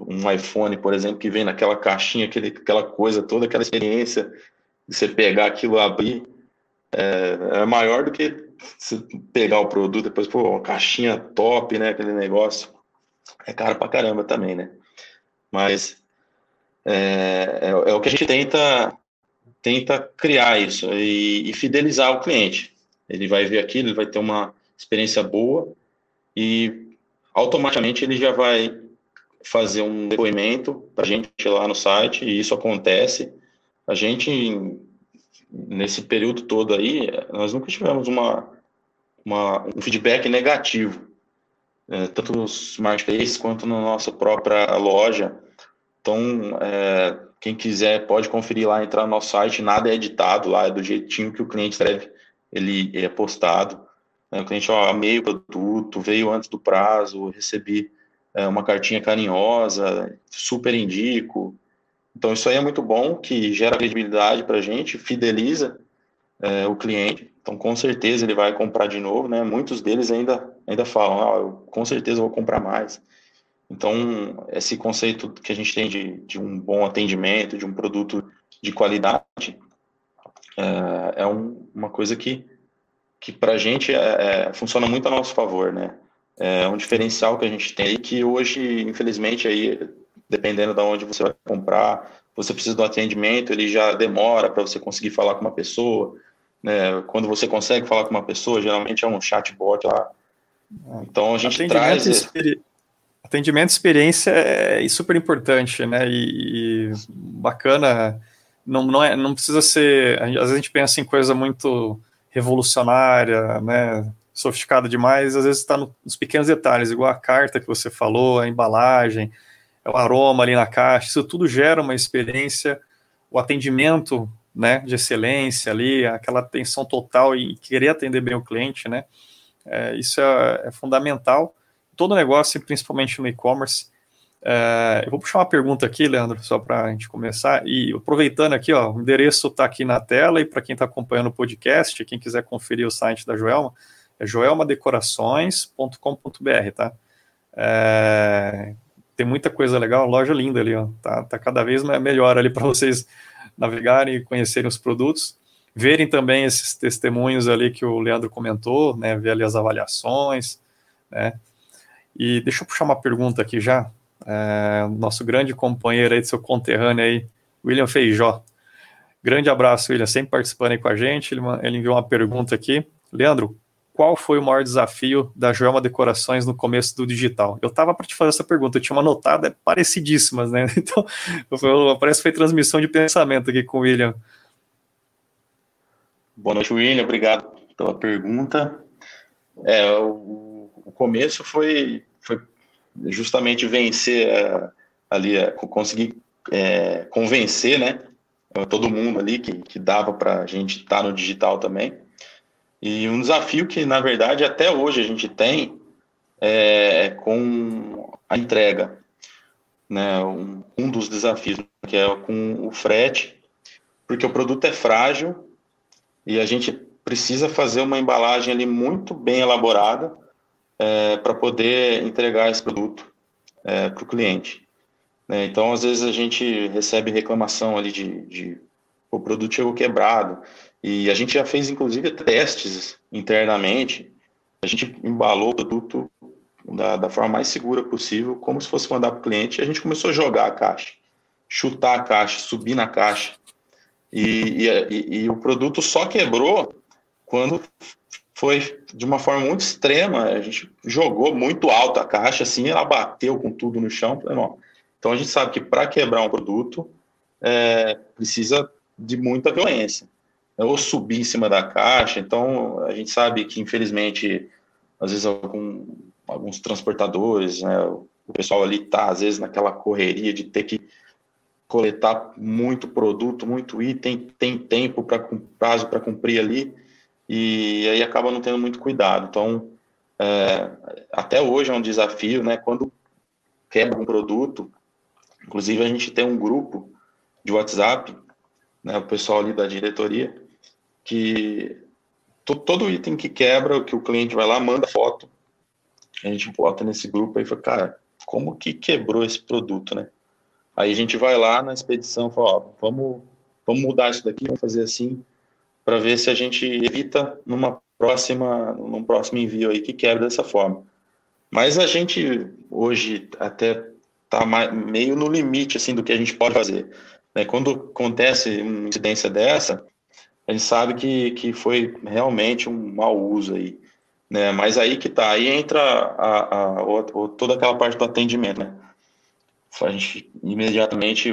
um iPhone, por exemplo, que vem naquela caixinha, aquele, aquela coisa toda, aquela experiência de você pegar aquilo, abrir, é, é maior do que você pegar o produto, depois, pô, uma caixinha top, né, aquele negócio. É caro pra caramba também, né? Mas é, é, é o que a gente tenta, tenta criar isso e, e fidelizar o cliente. Ele vai ver aquilo, ele vai ter uma experiência boa e automaticamente ele já vai fazer um depoimento para a gente lá no site e isso acontece. A gente, nesse período todo aí, nós nunca tivemos uma, uma um feedback negativo, é, tanto nos marketplaces quanto na nossa própria loja. Então, é, quem quiser pode conferir lá, entrar no nosso site, nada é editado lá, é do jeitinho que o cliente deve ele é postado. É, o cliente, ó, amei o produto, veio antes do prazo, recebi é, uma cartinha carinhosa, super indico. Então, isso aí é muito bom, que gera credibilidade para a gente, fideliza é, o cliente. Então, com certeza, ele vai comprar de novo, né? Muitos deles ainda, ainda falam, ah, eu com certeza vou comprar mais. Então, esse conceito que a gente tem de, de um bom atendimento, de um produto de qualidade, é, é um, uma coisa que, que para a gente é, é, funciona muito a nosso favor, né? É um diferencial que a gente tem e que hoje, infelizmente, aí dependendo de onde você vai comprar, você precisa do atendimento, ele já demora para você conseguir falar com uma pessoa. Né? Quando você consegue falar com uma pessoa, geralmente é um chatbot lá. Então a gente atendimento traz. Experi... Atendimento experiência é super importante, né? E, e, bacana. Não, não, é, não precisa ser. Às vezes a gente pensa em coisa muito revolucionária, né? Sofisticada demais, às vezes está nos pequenos detalhes, igual a carta que você falou, a embalagem, o aroma ali na caixa, isso tudo gera uma experiência, o atendimento, né, de excelência ali, aquela atenção total e querer atender bem o cliente, né, é, isso é, é, fundamental. Todo negócio, principalmente no e-commerce. É, eu vou puxar uma pergunta aqui, Leandro, só para a gente começar. E aproveitando aqui, ó, o endereço está aqui na tela e para quem está acompanhando o podcast, quem quiser conferir o site da Joelma, é joelmadecorações.com.br, tá? É, tem muita coisa legal, loja linda ali, ó. Tá, tá cada vez melhor ali para vocês navegarem e conhecerem os produtos, verem também esses testemunhos ali que o Leandro comentou, né, ver ali as avaliações, né. E deixa eu puxar uma pergunta aqui já, é, nosso grande companheiro aí, seu conterrâneo aí, William Feijó. Grande abraço, William, sempre participando aí com a gente. Ele, ele enviou uma pergunta aqui. Leandro, qual foi o maior desafio da Joelma Decorações no começo do digital? Eu estava para te fazer essa pergunta, eu tinha uma notada parecidíssimas, né? [LAUGHS] Então, parece que foi transmissão de pensamento aqui com o William. Boa noite, William, obrigado pela pergunta. É, o, o começo foi justamente vencer é, ali, é, conseguir é, convencer, né? Todo mundo ali que, que dava para a gente estar tá no digital também. E um desafio que, na verdade, até hoje a gente tem é com a entrega. Né? Um, um dos desafios, que é com o frete, porque o produto é frágil e a gente precisa fazer uma embalagem ali muito bem elaborada é, para poder entregar esse produto é, para o cliente. Né? Então, às vezes a gente recebe reclamação ali de, de o produto chegou quebrado, e a gente já fez, inclusive, testes internamente. A gente embalou o produto da, da forma mais segura possível, como se fosse mandar para o cliente. E a gente começou a jogar a caixa, chutar a caixa, subir na caixa. E, e, e o produto só quebrou quando foi de uma forma muito extrema. A gente jogou muito alto a caixa, assim, ela bateu com tudo no chão. Então a gente sabe que para quebrar um produto é, precisa de muita violência. Ou subir em cima da caixa. Então, a gente sabe que, infelizmente, às vezes algum, alguns transportadores, né, o pessoal ali está, às vezes, naquela correria de ter que coletar muito produto, muito item, tem tempo para prazo para cumprir ali, e aí acaba não tendo muito cuidado. Então, é, até hoje é um desafio, né? Quando quebra um produto, inclusive a gente tem um grupo de WhatsApp, né, o pessoal ali da diretoria, que todo item que quebra, que o cliente vai lá, manda foto, a gente bota nesse grupo e fala, cara, como que quebrou esse produto, né? Aí a gente vai lá na expedição e fala, ó, vamos, vamos mudar isso daqui, vamos fazer assim, para ver se a gente evita numa próxima, num próximo envio aí que quebra dessa forma. Mas a gente hoje até tá meio no limite assim do que a gente pode fazer. Né? Quando acontece uma incidência dessa, a gente sabe que, que foi realmente um mau uso aí, né? Mas aí que tá, aí entra a, a, a, toda aquela parte do atendimento, né? A gente imediatamente,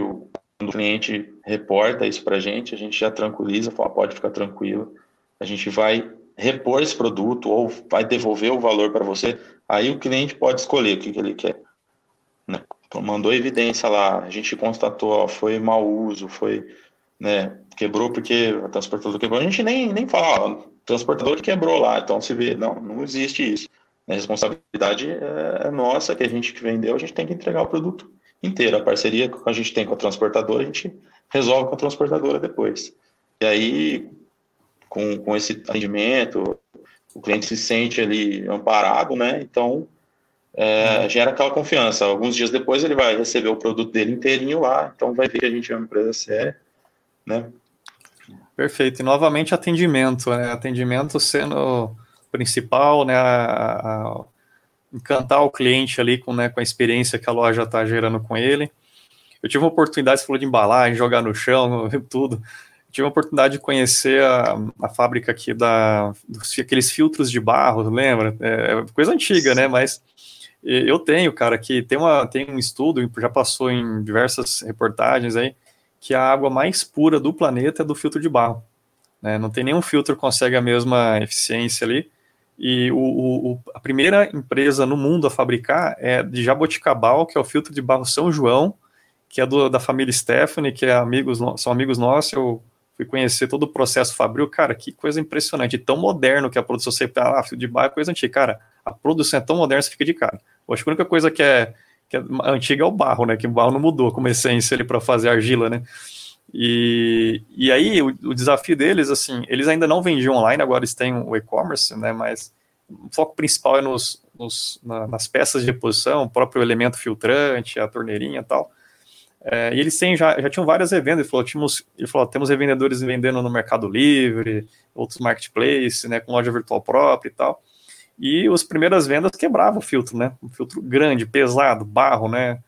quando o cliente reporta isso para a gente, a gente já tranquiliza, fala, pode ficar tranquilo, a gente vai repor esse produto ou vai devolver o valor para você, aí o cliente pode escolher o que, que ele quer. Né? Então, mandou evidência lá, a gente constatou, ó, foi mau uso, foi né, quebrou porque o transportador quebrou, a gente nem, nem fala, ó, transportador que quebrou lá, então se vê, não, não existe isso. A responsabilidade é, é nossa, que a gente que vendeu, a gente tem que entregar o produto inteiro. A parceria que a gente tem com a transportadora, a gente resolve com a transportadora depois. E aí, com, com esse atendimento, o cliente se sente ali amparado, né? Então, é, uhum. gera aquela confiança. Alguns dias depois ele vai receber o produto dele inteirinho lá, então vai ver que a gente é uma empresa séria, né? Perfeito. E novamente atendimento, né? Atendimento sendo principal, né? A, a, encantar o cliente ali com, né, com a experiência que a loja está gerando com ele. Eu tive uma oportunidade, você falou de embalagem, jogar no chão, [LAUGHS] tudo. Eu tive uma oportunidade de conhecer a, a fábrica aqui da dos, aqueles filtros de barro, lembra? É, é coisa antiga, né? Mas eu tenho, cara, que tem, uma, tem um estudo, já passou em diversas reportagens aí, que a água mais pura do planeta é do filtro de barro. Né? Não tem nenhum filtro que consegue a mesma eficiência ali. E o, o, a primeira empresa no mundo a fabricar é de Jaboticabal, que é o filtro de barro São João, que é do, da família Stephanie, que é amigos, são amigos nossos. Eu fui conhecer todo o processo fabril. Cara, que coisa impressionante. tão moderno que a produção sempre ah, filtro de barro é coisa antiga. Cara, a produção é tão moderna, você fica de cara. Eu acho que a única coisa que é, que é antiga é o barro, né? Que o barro não mudou como essência para fazer argila, né? E, e aí, o, o, desafio deles, assim, eles ainda não vendiam online, agora eles têm o e-commerce, né, mas o foco principal é nos, nos na, nas peças de reposição, o próprio elemento filtrante, a torneirinha e tal. É, e eles têm, já, já tinham várias revendas, ele falou, tínhamos, ele falou, temos revendedores vendendo no Mercado Livre, outros marketplaces, né, com loja virtual própria e tal. E as primeiras vendas quebravam o filtro, né, um filtro grande, pesado, barro, né,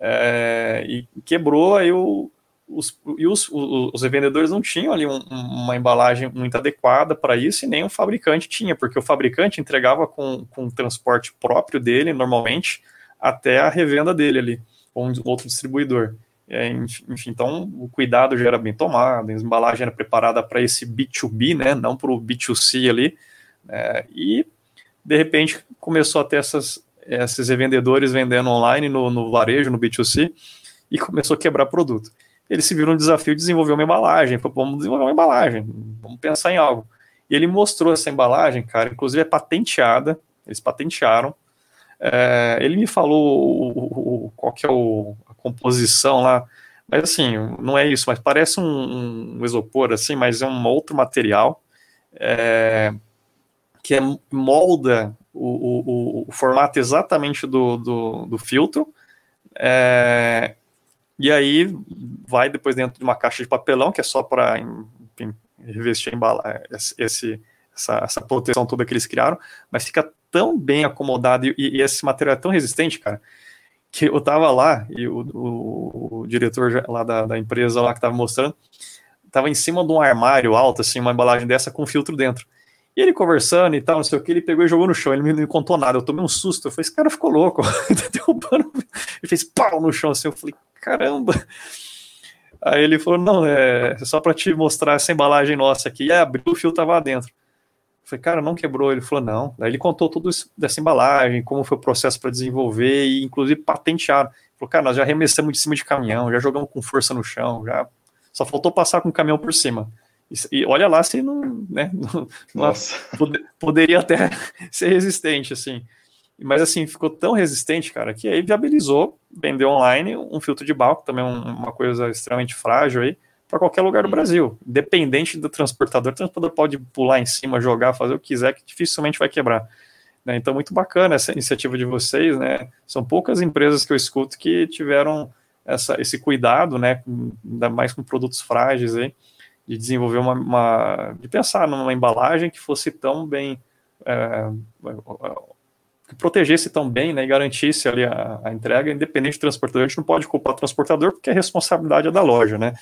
é, e quebrou aí o, os, e os, os, revendedores não tinham ali um, uma embalagem muito adequada para isso e nem o fabricante tinha, porque o fabricante entregava com, com transporte próprio dele, normalmente, até a revenda dele ali, ou um outro distribuidor. É, enfim, então o cuidado já era bem tomado, a embalagem era preparada para esse B2B, né, não para o B2C ali, é, e de repente começou a ter essas, esses revendedores vendendo online no, no varejo, no B2C, e começou a quebrar produto ele se viu no desafio de desenvolver uma embalagem. Falou, vamos desenvolver uma embalagem, vamos pensar em algo. E ele mostrou essa embalagem, cara, inclusive é patenteada, eles patentearam. É, ele me falou o, o, qual que é o, a composição lá, mas assim, não é isso, mas parece um, um isopor, assim, mas é um outro material é, que é, molda o, o, formato exatamente do, do, do filtro, é, e aí vai depois dentro de uma caixa de papelão, que é só para revestir embalar esse, essa, essa, proteção toda que eles criaram, mas fica tão bem acomodado e, e esse material é tão resistente, cara, que eu tava lá e o, o, o diretor lá da, da, empresa lá que tava mostrando, tava em cima de um armário alto, assim, uma embalagem dessa com filtro dentro. E ele conversando e tal, não sei o que, ele pegou e jogou no chão, ele não contou nada, eu tomei um susto, eu falei, esse cara ficou louco, [LAUGHS] tá derrubando, ele fez pau no chão, assim, eu falei, caramba. Aí ele falou, não, é só para te mostrar essa embalagem nossa aqui, e abriu, o fio tava dentro. Eu falei, cara, não quebrou, ele falou, não. Daí ele contou tudo isso dessa embalagem, como foi o processo para desenvolver, e inclusive patentearam. Ele falou, cara, nós já arremessamos de cima de caminhão, já jogamos com força no chão, já só faltou passar com o caminhão por cima. E olha lá se não, né, [LAUGHS] não, Nossa. poderia até [LAUGHS] ser resistente, assim. Mas assim, ficou tão resistente, cara, que aí viabilizou vender online um filtro de balco, também uma coisa extremamente frágil aí, para qualquer lugar do Brasil. Independente do transportador, o transportador pode pular em cima, jogar, fazer o que quiser, que dificilmente vai quebrar. Né? Então, muito bacana essa iniciativa de vocês, né? São poucas empresas que eu escuto que tiveram essa, esse cuidado, né? Ainda mais com produtos frágeis aí de desenvolver uma, uma, de pensar numa embalagem que fosse tão bem é, que protegesse tão bem né, e garantisse ali a, a, entrega, independente do transportador. A gente não pode culpar o transportador porque a responsabilidade é da loja, né?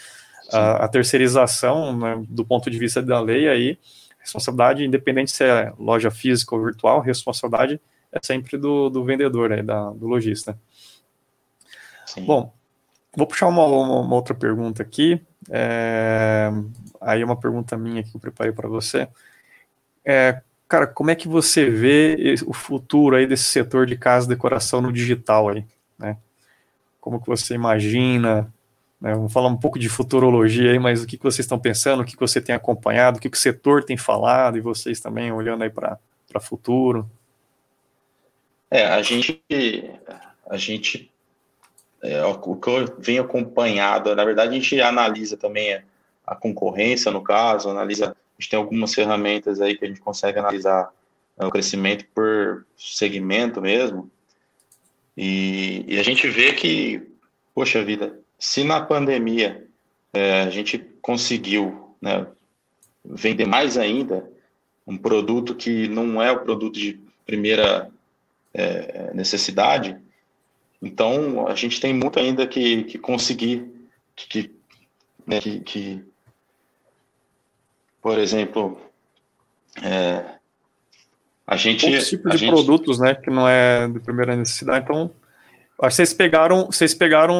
A, a, terceirização, né, do ponto de vista da lei, aí, responsabilidade, independente se é loja física ou virtual, responsabilidade é sempre do, do vendedor, né, da, do lojista. Bom, vou puxar uma, uma, uma outra pergunta aqui. É, aí uma pergunta minha que eu preparei para você. É, cara, como é que você vê o futuro aí desse setor de casa de decoração no digital aí, né? Como que você imagina? Né? Vamos falar um pouco de futurologia aí, mas o que, que vocês estão pensando, o que, que você tem acompanhado, o que, que o setor tem falado e vocês também olhando aí para futuro? É, a gente, a gente é, o que eu venho acompanhado, na verdade a gente analisa também a concorrência no caso, analisa, a gente tem algumas ferramentas aí que a gente consegue analisar é, o crescimento por segmento mesmo, e, e a gente vê que, poxa vida, se na pandemia é, a gente conseguiu né, vender mais ainda um produto que não é o produto de primeira é, necessidade, então a gente tem muito ainda que, que conseguir que, né, que, que, por exemplo, é, a gente. Outros tipos de gente... produtos, né, que não é de primeira necessidade, então. Acho que vocês pegaram, vocês pegaram,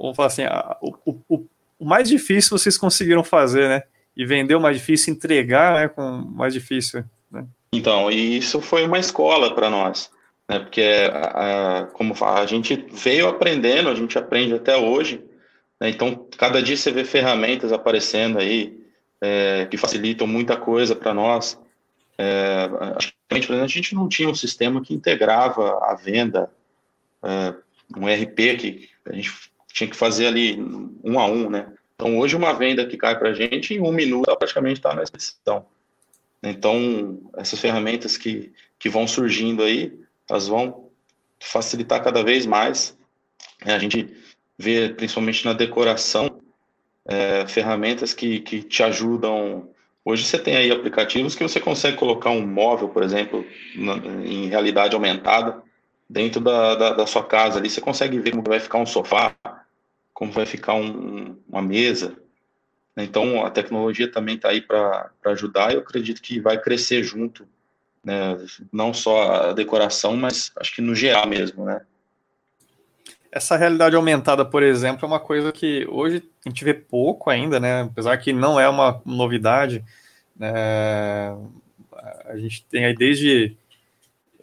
vamos falar assim, o, o, o mais difícil vocês conseguiram fazer, né? E vender o mais difícil, entregar, né, com o mais difícil, né? Então, e isso foi uma escola para nós, né? Porque, a, como a gente veio aprendendo, a gente aprende até hoje, né? Então, cada dia você vê ferramentas aparecendo aí é, que facilitam muita coisa para nós. É, a gente não tinha um sistema que integrava a venda, é, um RP que a gente tinha que fazer ali um a um, né? Então, hoje, uma venda que cai para a gente, em um minuto, ela praticamente está na expedição. Então, essas ferramentas que, que vão surgindo aí, elas vão facilitar cada vez mais. A gente vê, principalmente na decoração, é, ferramentas que, que te ajudam. Hoje você tem aí aplicativos que você consegue colocar um móvel, por exemplo, na, em realidade aumentada, dentro da, da, da, sua casa ali. Você consegue ver como vai ficar um sofá, como vai ficar um, uma mesa. Então, a tecnologia também está aí para ajudar e eu acredito que vai crescer junto, né? não só a decoração, mas acho que no geral mesmo, né? Essa realidade aumentada, por exemplo, é uma coisa que hoje a gente vê pouco ainda, né? Apesar que não é uma novidade, né? a gente tem aí desde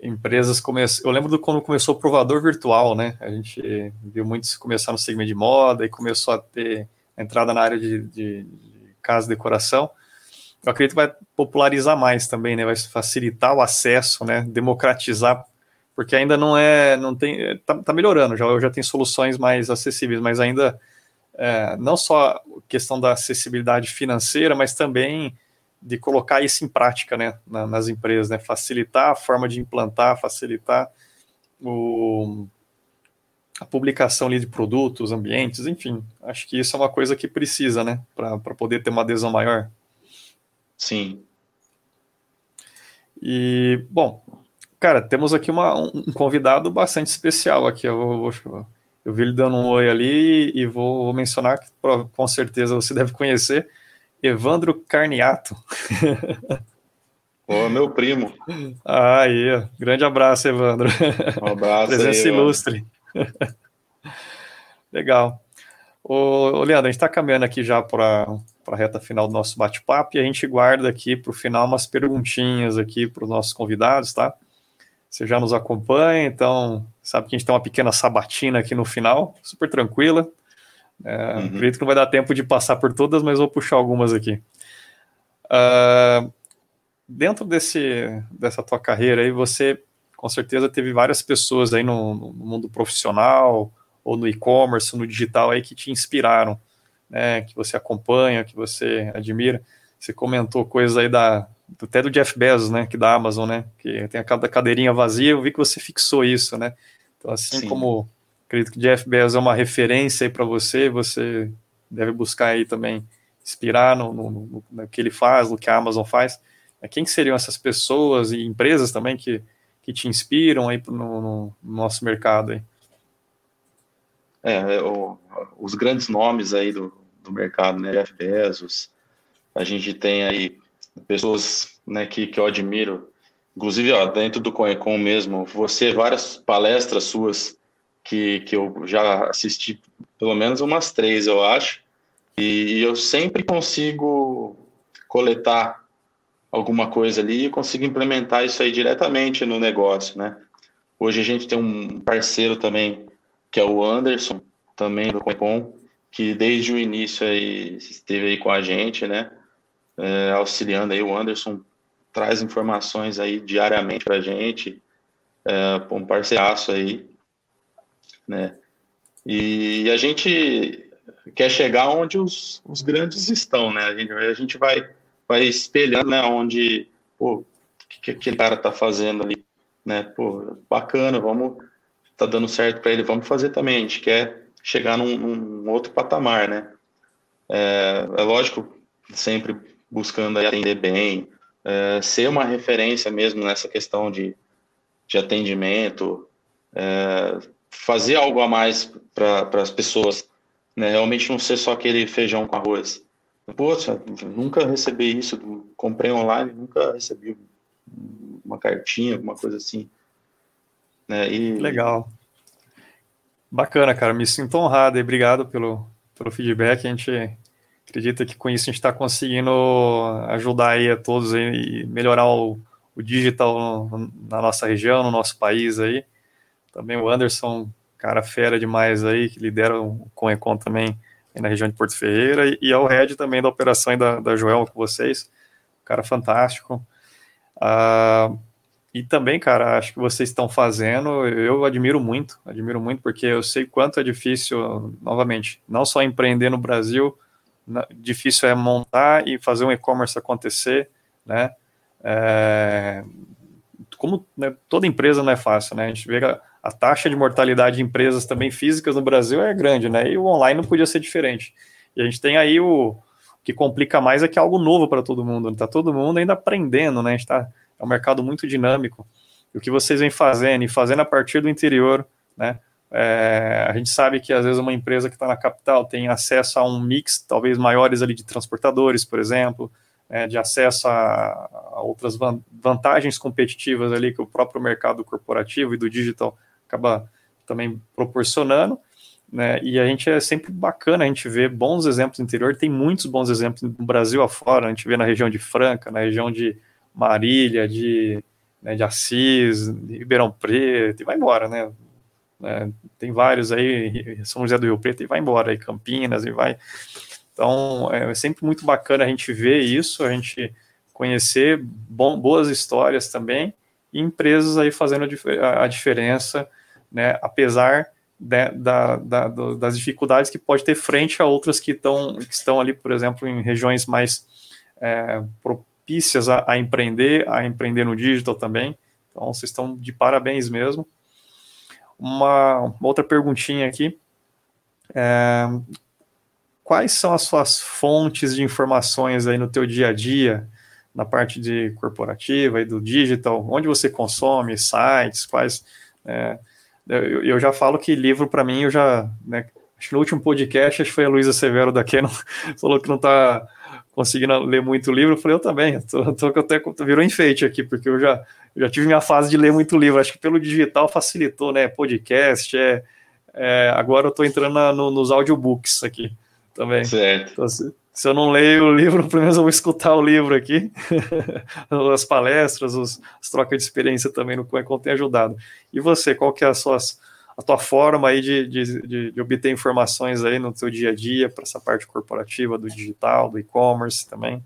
empresas começam. Eu lembro do quando começou o provador virtual, né? A gente viu muitos começar no segmento de moda e começou a ter entrada na área de, de, de casa e decoração. Eu acredito que vai popularizar mais também, né? Vai facilitar o acesso, né? Democratizar, porque ainda não é, não tem, tá, tá melhorando. Já já tem soluções mais acessíveis, mas ainda é, não só questão da acessibilidade financeira, mas também de colocar isso em prática né, na, nas empresas, né, facilitar a forma de implantar, facilitar o, a publicação ali de produtos, ambientes, enfim, acho que isso é uma coisa que precisa, né, para poder ter uma adesão maior. Sim. E, bom, cara, temos aqui uma, um convidado bastante especial aqui, eu, eu, eu vi ele dando um oi ali e vou, vou mencionar que com certeza você [LAUGHS] deve conhecer, Evandro Carniato. Ô, meu primo. Aí, grande abraço, Evandro. Um abraço. Presença aí, ilustre. [LAUGHS] Legal. Ô, Leandro, a gente está caminhando aqui já para a reta final do nosso bate-papo e a gente guarda aqui para o final umas perguntinhas aqui para os nossos convidados, tá? Você já nos acompanha, então sabe que a gente tem uma pequena sabatina aqui no final, super tranquila. É, uhum. Acredito que não vai dar tempo de passar por todas, mas vou puxar algumas aqui. Uh, dentro desse, dessa tua carreira aí, você com certeza teve várias pessoas aí no, no mundo profissional ou no e-commerce, no digital aí que te inspiraram, né, que você acompanha, que você admira. Você comentou coisas aí da até do Jeff Bezos, né, que da Amazon, né, que tem a cadeirinha vazia, eu vi que você fixou isso, né. Então assim Sim. como Acredito que Jeff Bezos é uma referência aí para você, você deve buscar aí também inspirar no, no, no, que ele faz, no que a Amazon faz. Quem seriam essas pessoas e empresas também que, que te inspiram aí no, no nosso mercado aí? É, é, o, os grandes nomes aí do, do mercado, né, Jeff Bezos, a gente tem aí pessoas né, que, que eu admiro, inclusive ó, dentro do Conecon mesmo, você, várias palestras suas que, que eu já assisti pelo menos umas três, eu acho, e eu sempre consigo coletar alguma coisa ali e consigo implementar isso aí diretamente no negócio, né? Hoje a gente tem um parceiro também, que é o Anderson, também do Compom, que desde o início aí esteve aí com a gente, né? É, auxiliando aí o Anderson traz informações aí diariamente para a gente, é, um parceiraço aí, né? E a gente quer chegar onde os, os grandes estão, né? A gente, a gente vai, vai espelhando, né? Onde, pô, o que, que aquele cara tá fazendo ali, né? Pô, bacana, vamos, tá dando certo para ele, vamos fazer também. A gente quer chegar num, num outro patamar, né? É, é, lógico, sempre buscando atender bem, é, ser uma referência mesmo nessa questão de, de atendimento, é, fazer algo a mais para as pessoas, né? realmente não ser só aquele feijão com arroz. Poxa, nunca recebi isso, comprei online, nunca recebi uma cartinha, alguma coisa assim. Né? E... Legal. Bacana, cara, me sinto honrado e obrigado pelo, pelo feedback. A gente acredita que com isso a gente está conseguindo ajudar aí a todos aí, e melhorar o, o digital na nossa região, no nosso país aí. Também o Anderson, cara fera demais aí, que lidera o Conecon também na região de Porto Ferreira, e, e é o Red também da operação da, da Joel com vocês, cara fantástico. Uh, e também, cara, acho que vocês estão fazendo, eu admiro muito, admiro muito, porque eu sei quanto é difícil, novamente, não só empreender no Brasil, difícil é montar e fazer um e-commerce acontecer, né? É, como né, toda empresa não é fácil, né? A gente vê a, a, taxa de mortalidade de empresas também físicas no Brasil é grande, né? E o online não podia ser diferente. E a gente tem aí o, que complica mais é que é algo novo para todo mundo. Está todo mundo ainda aprendendo, né? A gente tá, é um mercado muito dinâmico. E o que vocês vêm fazendo e fazendo a partir do interior, né? É, a gente sabe que às vezes uma empresa que está na capital tem acesso a um mix talvez maiores ali de transportadores, por exemplo, é, de acesso a, a, outras vantagens competitivas ali que o próprio mercado corporativo e do digital acaba também proporcionando. Né, e a gente é sempre bacana a gente ver bons exemplos no interior, tem muitos bons exemplos no Brasil afora, a gente vê na região de Franca, na região de Marília, de, né, de Assis, de Ribeirão Preto, e vai embora, né? Né? Tem vários aí, São José do Rio Preto, e vai embora, aí Campinas, e vai. Então, é sempre muito bacana a gente ver isso, a gente conhecer bom, boas histórias também, e empresas aí fazendo a, a diferença, né, apesar de, da, da, das dificuldades que pode ter frente a outras que, tão, que estão ali, por exemplo, em regiões mais é, propícias a, a empreender, a empreender no digital também. Então, vocês estão de parabéns mesmo. Uma, outra perguntinha aqui. É, quais são as suas fontes de informações aí no teu dia a dia, na parte de corporativa e do digital? Onde você consome sites? Quais? É, eu, eu, já falo que livro para mim eu já, né, acho que no último podcast acho que foi a Luísa Severo da Canon [LAUGHS] falou que não está conseguindo ler muito livro. Eu falei eu também, tô, tô até virou enfeite aqui porque eu já já tive minha fase de ler muito livro, acho que pelo digital facilitou, né? Podcast, é, é agora eu estou entrando na, no, nos audiobooks aqui também. Certo. Então, se, se, eu não leio o livro, [LAUGHS] pelo menos eu vou escutar o livro aqui. [LAUGHS] as palestras, os, as trocas de experiência também no Coecon tem ajudado. E você, qual que é a, suas, a tua forma aí de, de, de, de obter informações aí no teu dia a dia para essa parte corporativa, do digital, do e-commerce também?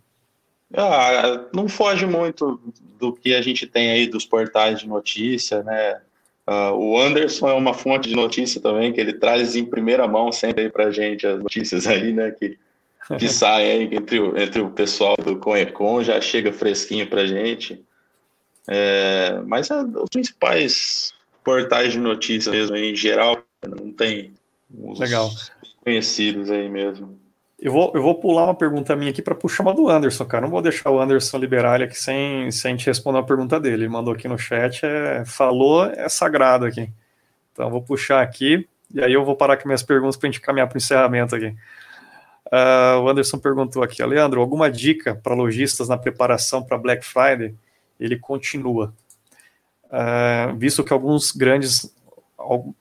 Ah, não foge muito do que a gente tem aí dos portais de notícia, né? Uh, o Anderson é uma fonte de notícia também, que ele traz em primeira mão sempre aí pra gente as notícias aí, né? Que, que [LAUGHS] saem aí entre o, entre o pessoal do Conecon, já chega fresquinho pra gente. É, mas é, os principais portais de notícia mesmo, em geral, não tem os Legal. conhecidos aí mesmo. Eu vou, eu vou pular uma pergunta minha aqui para puxar uma do Anderson, cara. Não vou deixar o Anderson liberar ele aqui sem, sem te responder a pergunta dele. Ele mandou aqui no chat, é, falou, é sagrado aqui. Então vou puxar aqui, e aí eu vou parar com minhas perguntas para a gente caminhar para o encerramento aqui. Uh, o Anderson perguntou aqui, Leandro, alguma dica para lojistas na preparação para Black Friday? Ele continua. Uh, visto que alguns grandes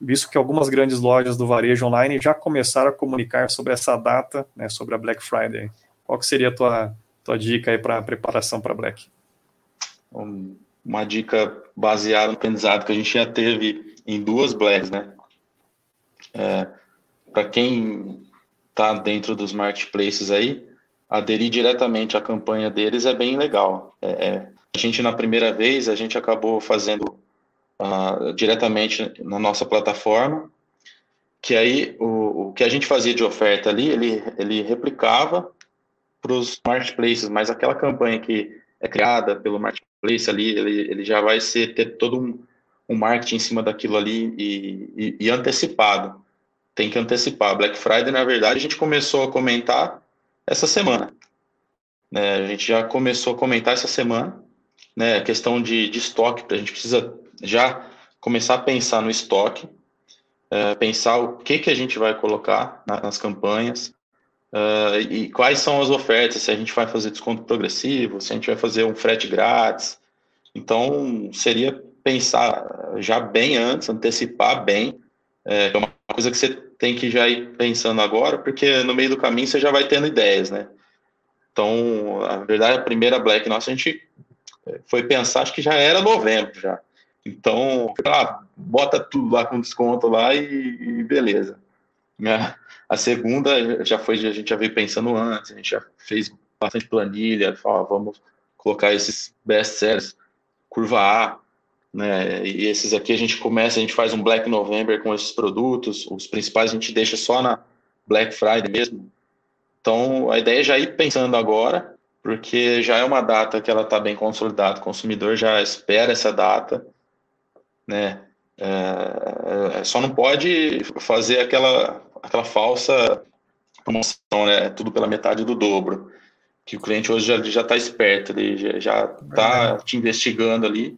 visto que algumas grandes lojas do varejo online já começaram a comunicar sobre essa data, né, sobre a Black Friday. Qual que seria a tua, tua dica aí para preparação para Black? Uma dica baseada no aprendizado que a gente já teve em duas Blacks, né? É, para quem está dentro dos marketplaces aí, aderir diretamente à campanha deles é bem legal. É, é, a gente, na primeira vez, a gente acabou fazendo uh, diretamente na nossa plataforma. que aí o, o que a gente fazia de oferta ali, ele, ele replicava para os marketplaces, mas aquela campanha que é criada pelo marketplace ali, ele, ele já vai ser ter todo um, um marketing em cima daquilo ali e, e, e antecipado. Tem que antecipar. Black Friday, na verdade, a gente começou a comentar essa semana. Né? A gente já começou a comentar essa semana, né? A questão de, de estoque, a gente precisa já começar a pensar no estoque, é, pensar o que, que a gente vai colocar na, nas campanhas uh, e quais são as ofertas, se a gente vai fazer desconto progressivo, se a gente vai fazer um frete grátis. Então, seria pensar já bem antes, antecipar bem, é, é uma coisa que você tem que já ir pensando agora, porque no meio do caminho você já vai tendo ideias, né? Então, a verdade, a primeira Black nossa, a gente foi pensar, acho que já era novembro já. Então, ah, bota tudo lá com desconto lá e, e beleza. A segunda já foi, a gente já veio pensando antes, a gente já fez bastante planilha, falou, vamos colocar esses best sellers, curva A, né? E esses aqui a gente começa, a gente faz um Black November com esses produtos, os principais a gente deixa só na Black Friday mesmo. Então, a ideia é já ir pensando agora, porque já é uma data que ela está bem consolidada, o consumidor já espera essa data, né? É, é, só não pode fazer aquela, aquela falsa promoção, né? Tudo pela metade do dobro. Que o cliente hoje já está esperto, ele já está te investigando ali,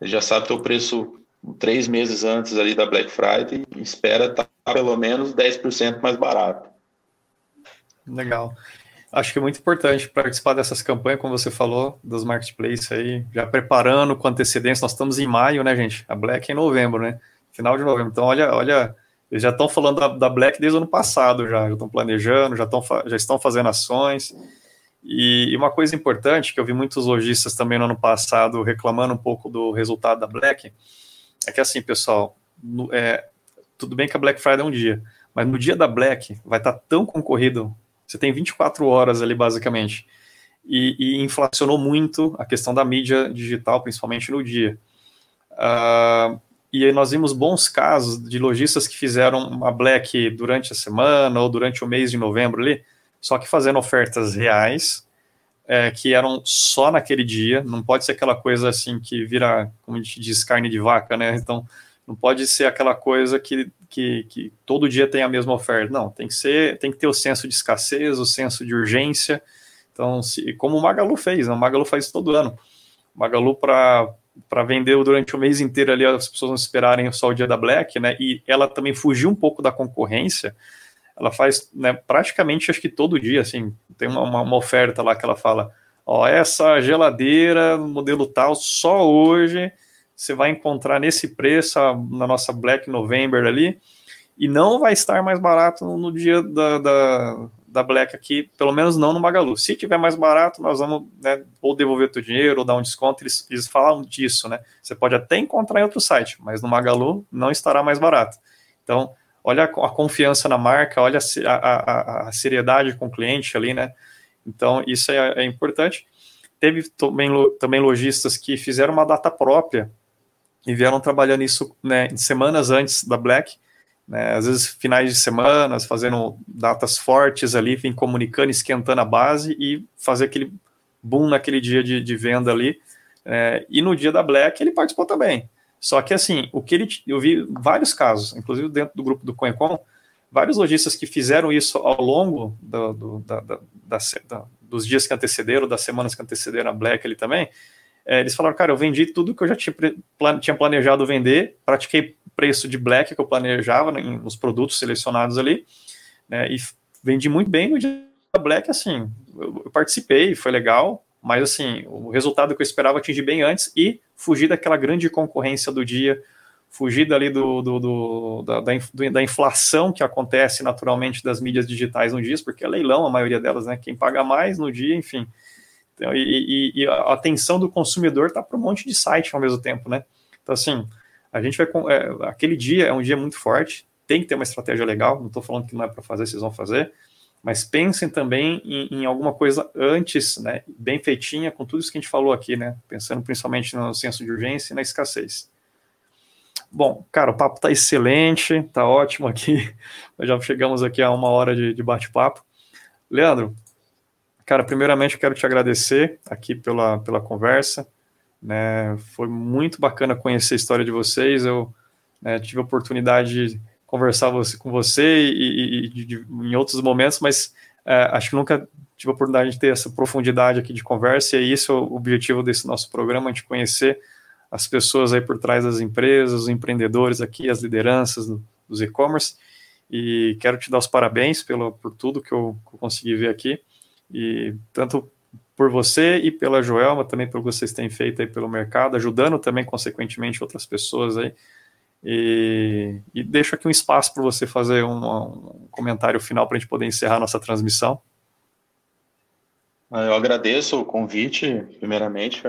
ele já sabe o preço três meses antes ali da Black Friday e espera estar tá pelo menos 10% mais barato. Legal. Acho que é muito importante participar dessas campanhas, como você falou, dos marketplaces aí, já preparando com antecedência. Nós estamos em maio, né, gente? A Black é em novembro, né? Final de novembro. Então, olha, olha, eles já estão falando da, da, Black desde o ano passado, já, já estão planejando, já, estão, já estão fazendo ações. E, e, uma coisa importante que eu vi muitos lojistas também no ano passado reclamando um pouco do resultado da Black é que assim, pessoal, no, é, tudo bem que a Black Friday é um dia, mas no dia da Black vai estar tão concorrido você tem 24 horas ali, basicamente. E, e inflacionou muito a questão da mídia digital, principalmente no dia. Uh, e aí nós vimos bons casos de lojistas que fizeram uma black durante a semana ou durante o mês de novembro ali, só que fazendo ofertas reais, é, que eram só naquele dia, não pode ser aquela coisa assim que vira, como a gente diz, carne de vaca, né? Então, não pode ser aquela coisa que que, que todo dia tem a mesma oferta. Não, tem que ser, tem que ter o senso de escassez, o senso de urgência. Então, se, como o Magalu fez, né? o Magalu faz todo ano. O Magalu para vender durante o mês inteiro ali, as pessoas não esperarem só o dia da Black, né? E ela também fugiu um pouco da concorrência. Ela faz né, praticamente, acho que todo dia, assim, tem uma, uma oferta lá que ela fala: ó, essa geladeira, modelo tal, só hoje você vai encontrar nesse preço na nossa Black November ali, e não vai estar mais barato no, dia da, da, da, Black aqui, pelo menos não no Magalu. Se tiver mais barato, nós vamos né, ou devolver o teu dinheiro ou dar um desconto, eles, eles falam disso, né? Você pode até encontrar em outro site, mas no Magalu não estará mais barato. Então, olha a, a confiança na marca, olha a, a, a, seriedade com o cliente ali, né? Então, isso é, é importante. Teve também, também lojistas que fizeram uma data própria e vieram trabalhando isso né, semanas antes da Black, né, às vezes finais de semanas, fazendo datas fortes ali, vem comunicando, esquentando a base e fazer aquele boom naquele dia de, de venda ali. É, e no dia da Black ele participou também. Só que assim, o que ele eu vi vários casos, inclusive dentro do grupo do CoinCon, vários lojistas que fizeram isso ao longo do, do, da, da, da, dos dias que antecederam, das semanas que antecederam a Black ali também, é, eles falaram, cara, eu vendi tudo que eu já tinha, tinha planejado vender, pratiquei preço de black que eu planejava né, nos produtos selecionados ali, né, e vendi muito bem no dia black, assim, eu, eu participei, foi legal, mas assim, o resultado que eu esperava atingir bem antes e fugir daquela grande concorrência do dia, fugir dali do, do, do, da, da, inflação que acontece naturalmente das mídias digitais no dia, porque é leilão a maioria delas, né? Quem paga mais no dia, enfim. E, e, a atenção do consumidor está para um monte de site ao mesmo tempo, né? Então, assim, a gente vai. É, aquele dia é um dia muito forte, tem que ter uma estratégia legal. Não estou falando que não é para fazer, vocês vão fazer, mas pensem também em, em, alguma coisa antes, né? Bem feitinha, com tudo isso que a gente falou aqui, né? Pensando principalmente no senso de urgência e na escassez. Bom, cara, o papo tá excelente, tá ótimo aqui. [LAUGHS] Nós já chegamos aqui a uma hora de, de bate-papo. Leandro, cara, primeiramente eu quero te agradecer aqui pela, pela conversa. Né? Foi muito bacana conhecer a história de vocês. Eu né, tive a oportunidade de conversar você, com você e, e de, de, em outros momentos, mas é, acho que nunca tive a oportunidade de ter essa profundidade aqui de conversa, e isso é o objetivo desse nosso programa, de conhecer as pessoas aí por trás das empresas, os empreendedores aqui, as lideranças do, dos e-commerce. E quero te dar os parabéns pelo, por tudo que eu, que eu consegui ver aqui. E tanto por você e pela Joelma, também pelo que vocês têm feito aí pelo mercado, ajudando também, consequentemente, outras pessoas aí. E, e deixo aqui um espaço para você fazer um, um comentário final para a gente poder encerrar nossa transmissão. Eu agradeço o convite, primeiramente.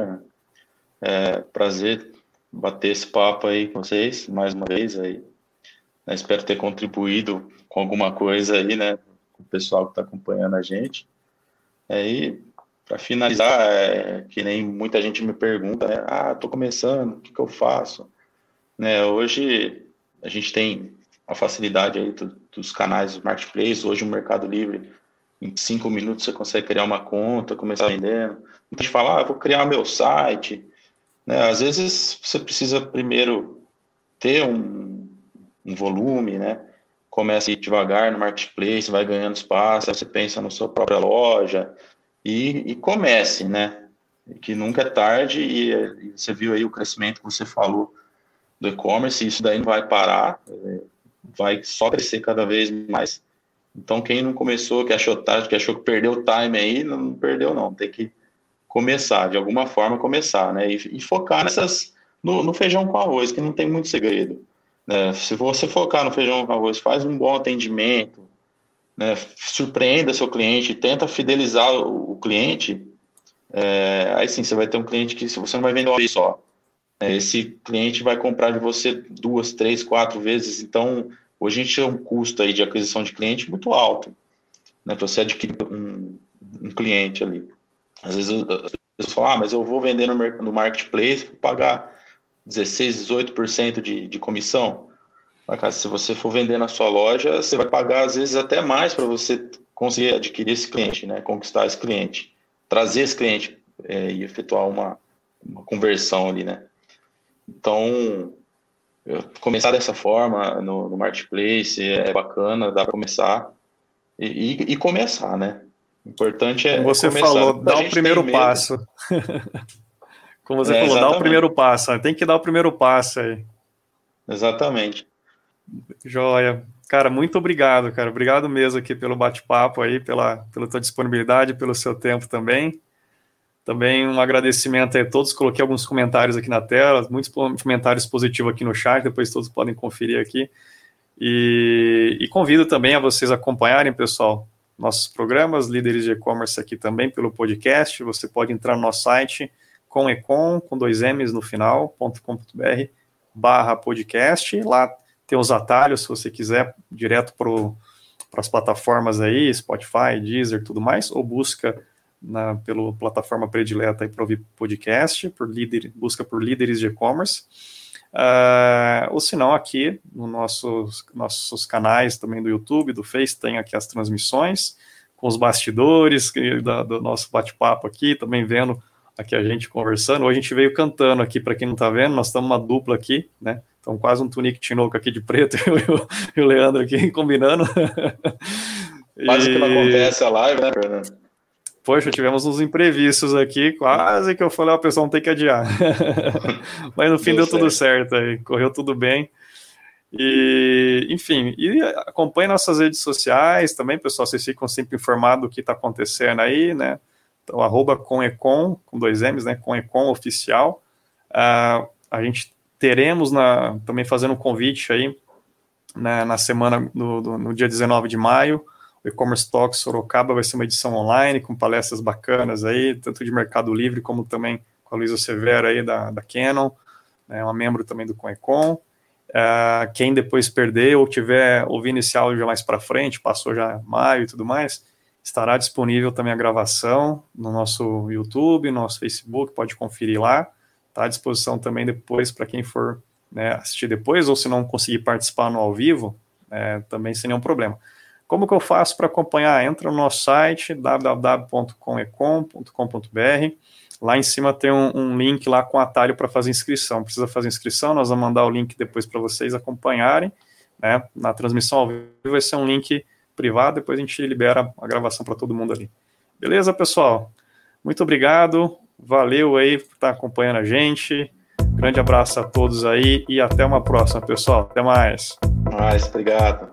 É prazer bater esse papo aí com vocês mais uma vez aí. Espero ter contribuído com alguma coisa aí, né, com o pessoal que está acompanhando a gente. Aí, para finalizar, é, que nem muita gente me pergunta, né, ah, estou começando, o que, que eu faço? Né, hoje a gente tem a facilidade aí do, dos canais marketplace, hoje o Mercado Livre, em cinco minutos você consegue criar uma conta, começar vendendo. A gente fala, ah, vou criar meu site, né? Às vezes você precisa primeiro ter um, um volume, né? Começa a ir devagar no marketplace, vai ganhando espaço, você pensa na sua própria loja e, e comece, né? Que nunca é tarde e, e, você viu aí o crescimento que você falou do e-commerce, isso daí não vai parar, é, vai só crescer cada vez mais. Então, quem não começou, que achou tarde, que achou que perdeu o time aí, não perdeu não, tem que começar, de alguma forma começar, né? E, e focar nessas, no, no, feijão com arroz, que não tem muito segredo. Né? Se você focar no feijão com arroz, faz um bom atendimento, né? surpreenda seu cliente, tenta fidelizar o, cliente, é, aí sim você vai ter um cliente que você não vai vender uma vez só. Né? Esse cliente vai comprar de você duas, três, quatro vezes. Então, hoje a gente tem um custo aí de aquisição de cliente muito alto, né? Para você adquirir um, um cliente ali. Às vezes as pessoas falam, ah, mas eu vou vender no, no marketplace, vou pagar 16, 18% de, de comissão. Mas, se você for vender na sua loja, você vai pagar às vezes até mais para você conseguir adquirir esse cliente, né? Conquistar esse cliente, trazer esse cliente é, e efetuar uma, uma conversão ali, né? Então, começar dessa forma no, no marketplace é bacana, dá para começar e, e, e, começar, né? O importante é. Como você começar. falou, dá o primeiro passo. [LAUGHS] Como você é, falou, exatamente. dá o primeiro passo. Tem que dar o primeiro passo aí. Exatamente. Joia. Cara, muito obrigado, cara. Obrigado mesmo aqui pelo bate-papo aí, pela, pela tua disponibilidade, pelo seu tempo também. Também um agradecimento a todos. Coloquei alguns comentários aqui na tela, muitos comentários positivos aqui no chat, depois todos podem conferir aqui. E, e convido também a vocês acompanharem, pessoal, nossos programas, líderes de e-commerce aqui também pelo podcast. Você pode entrar no nosso site comecom, com dois M's no final, .com.br barra podcast. Lá tem os atalhos, se você quiser, direto para as plataformas aí, Spotify, Deezer, tudo mais, ou busca na, pela plataforma predileta para ouvir podcast, por líder, busca por líderes de e-commerce. Uh, ou se não, aqui nos nossos, nossos canais também do YouTube, do Face, tem aqui as transmissões com os bastidores da, do nosso bate-papo aqui, também vendo aqui a gente conversando. Hoje a gente veio cantando aqui, para quem não está vendo, nós estamos uma dupla aqui, né? Então, quase um tunique tinoco aqui de preto, [LAUGHS] eu e o Leandro aqui combinando. [LAUGHS] Quase e... que não acontece a live, né, Fernando? Poxa, tivemos uns imprevistos aqui, quase que eu falei, a pessoa não tem que adiar. [LAUGHS] Mas no fim deu, deu tudo certo aí, correu tudo bem. E, enfim, e acompanhe nossas redes sociais também, pessoal, vocês ficam sempre informados do que está acontecendo aí, né? Então, arroba comecom, com dois M's, né? Comecom oficial. Uh, a gente teremos na, também fazendo um convite aí né, na semana, no, no dia 19 de maio, o e-commerce Talks Sorocaba vai ser uma edição online com palestras bacanas aí, tanto de Mercado Livre como também com a Luísa Severo aí da, da Canon, né, uma membro também do Conecon. Uh, quem depois perder ou tiver ouvindo esse áudio já mais para frente, passou já maio e tudo mais, estará disponível também a gravação no nosso YouTube, no nosso Facebook, pode conferir lá. Está à disposição também depois para quem for né, assistir depois, ou se não conseguir participar no ao vivo, é, também sem nenhum problema. Como que eu faço para acompanhar? Entra no nosso site www.comecom.com.br. Lá em cima tem um, um link lá com atalho para fazer inscrição. Precisa fazer inscrição, nós vamos mandar o link depois para vocês acompanharem. Né? Na transmissão ao vivo vai ser um link privado, depois a gente libera a gravação para todo mundo ali. Beleza, pessoal? Muito obrigado. Valeu aí por estar acompanhando a gente. Grande abraço a todos aí e até uma próxima, pessoal. Até mais. Mais, obrigado.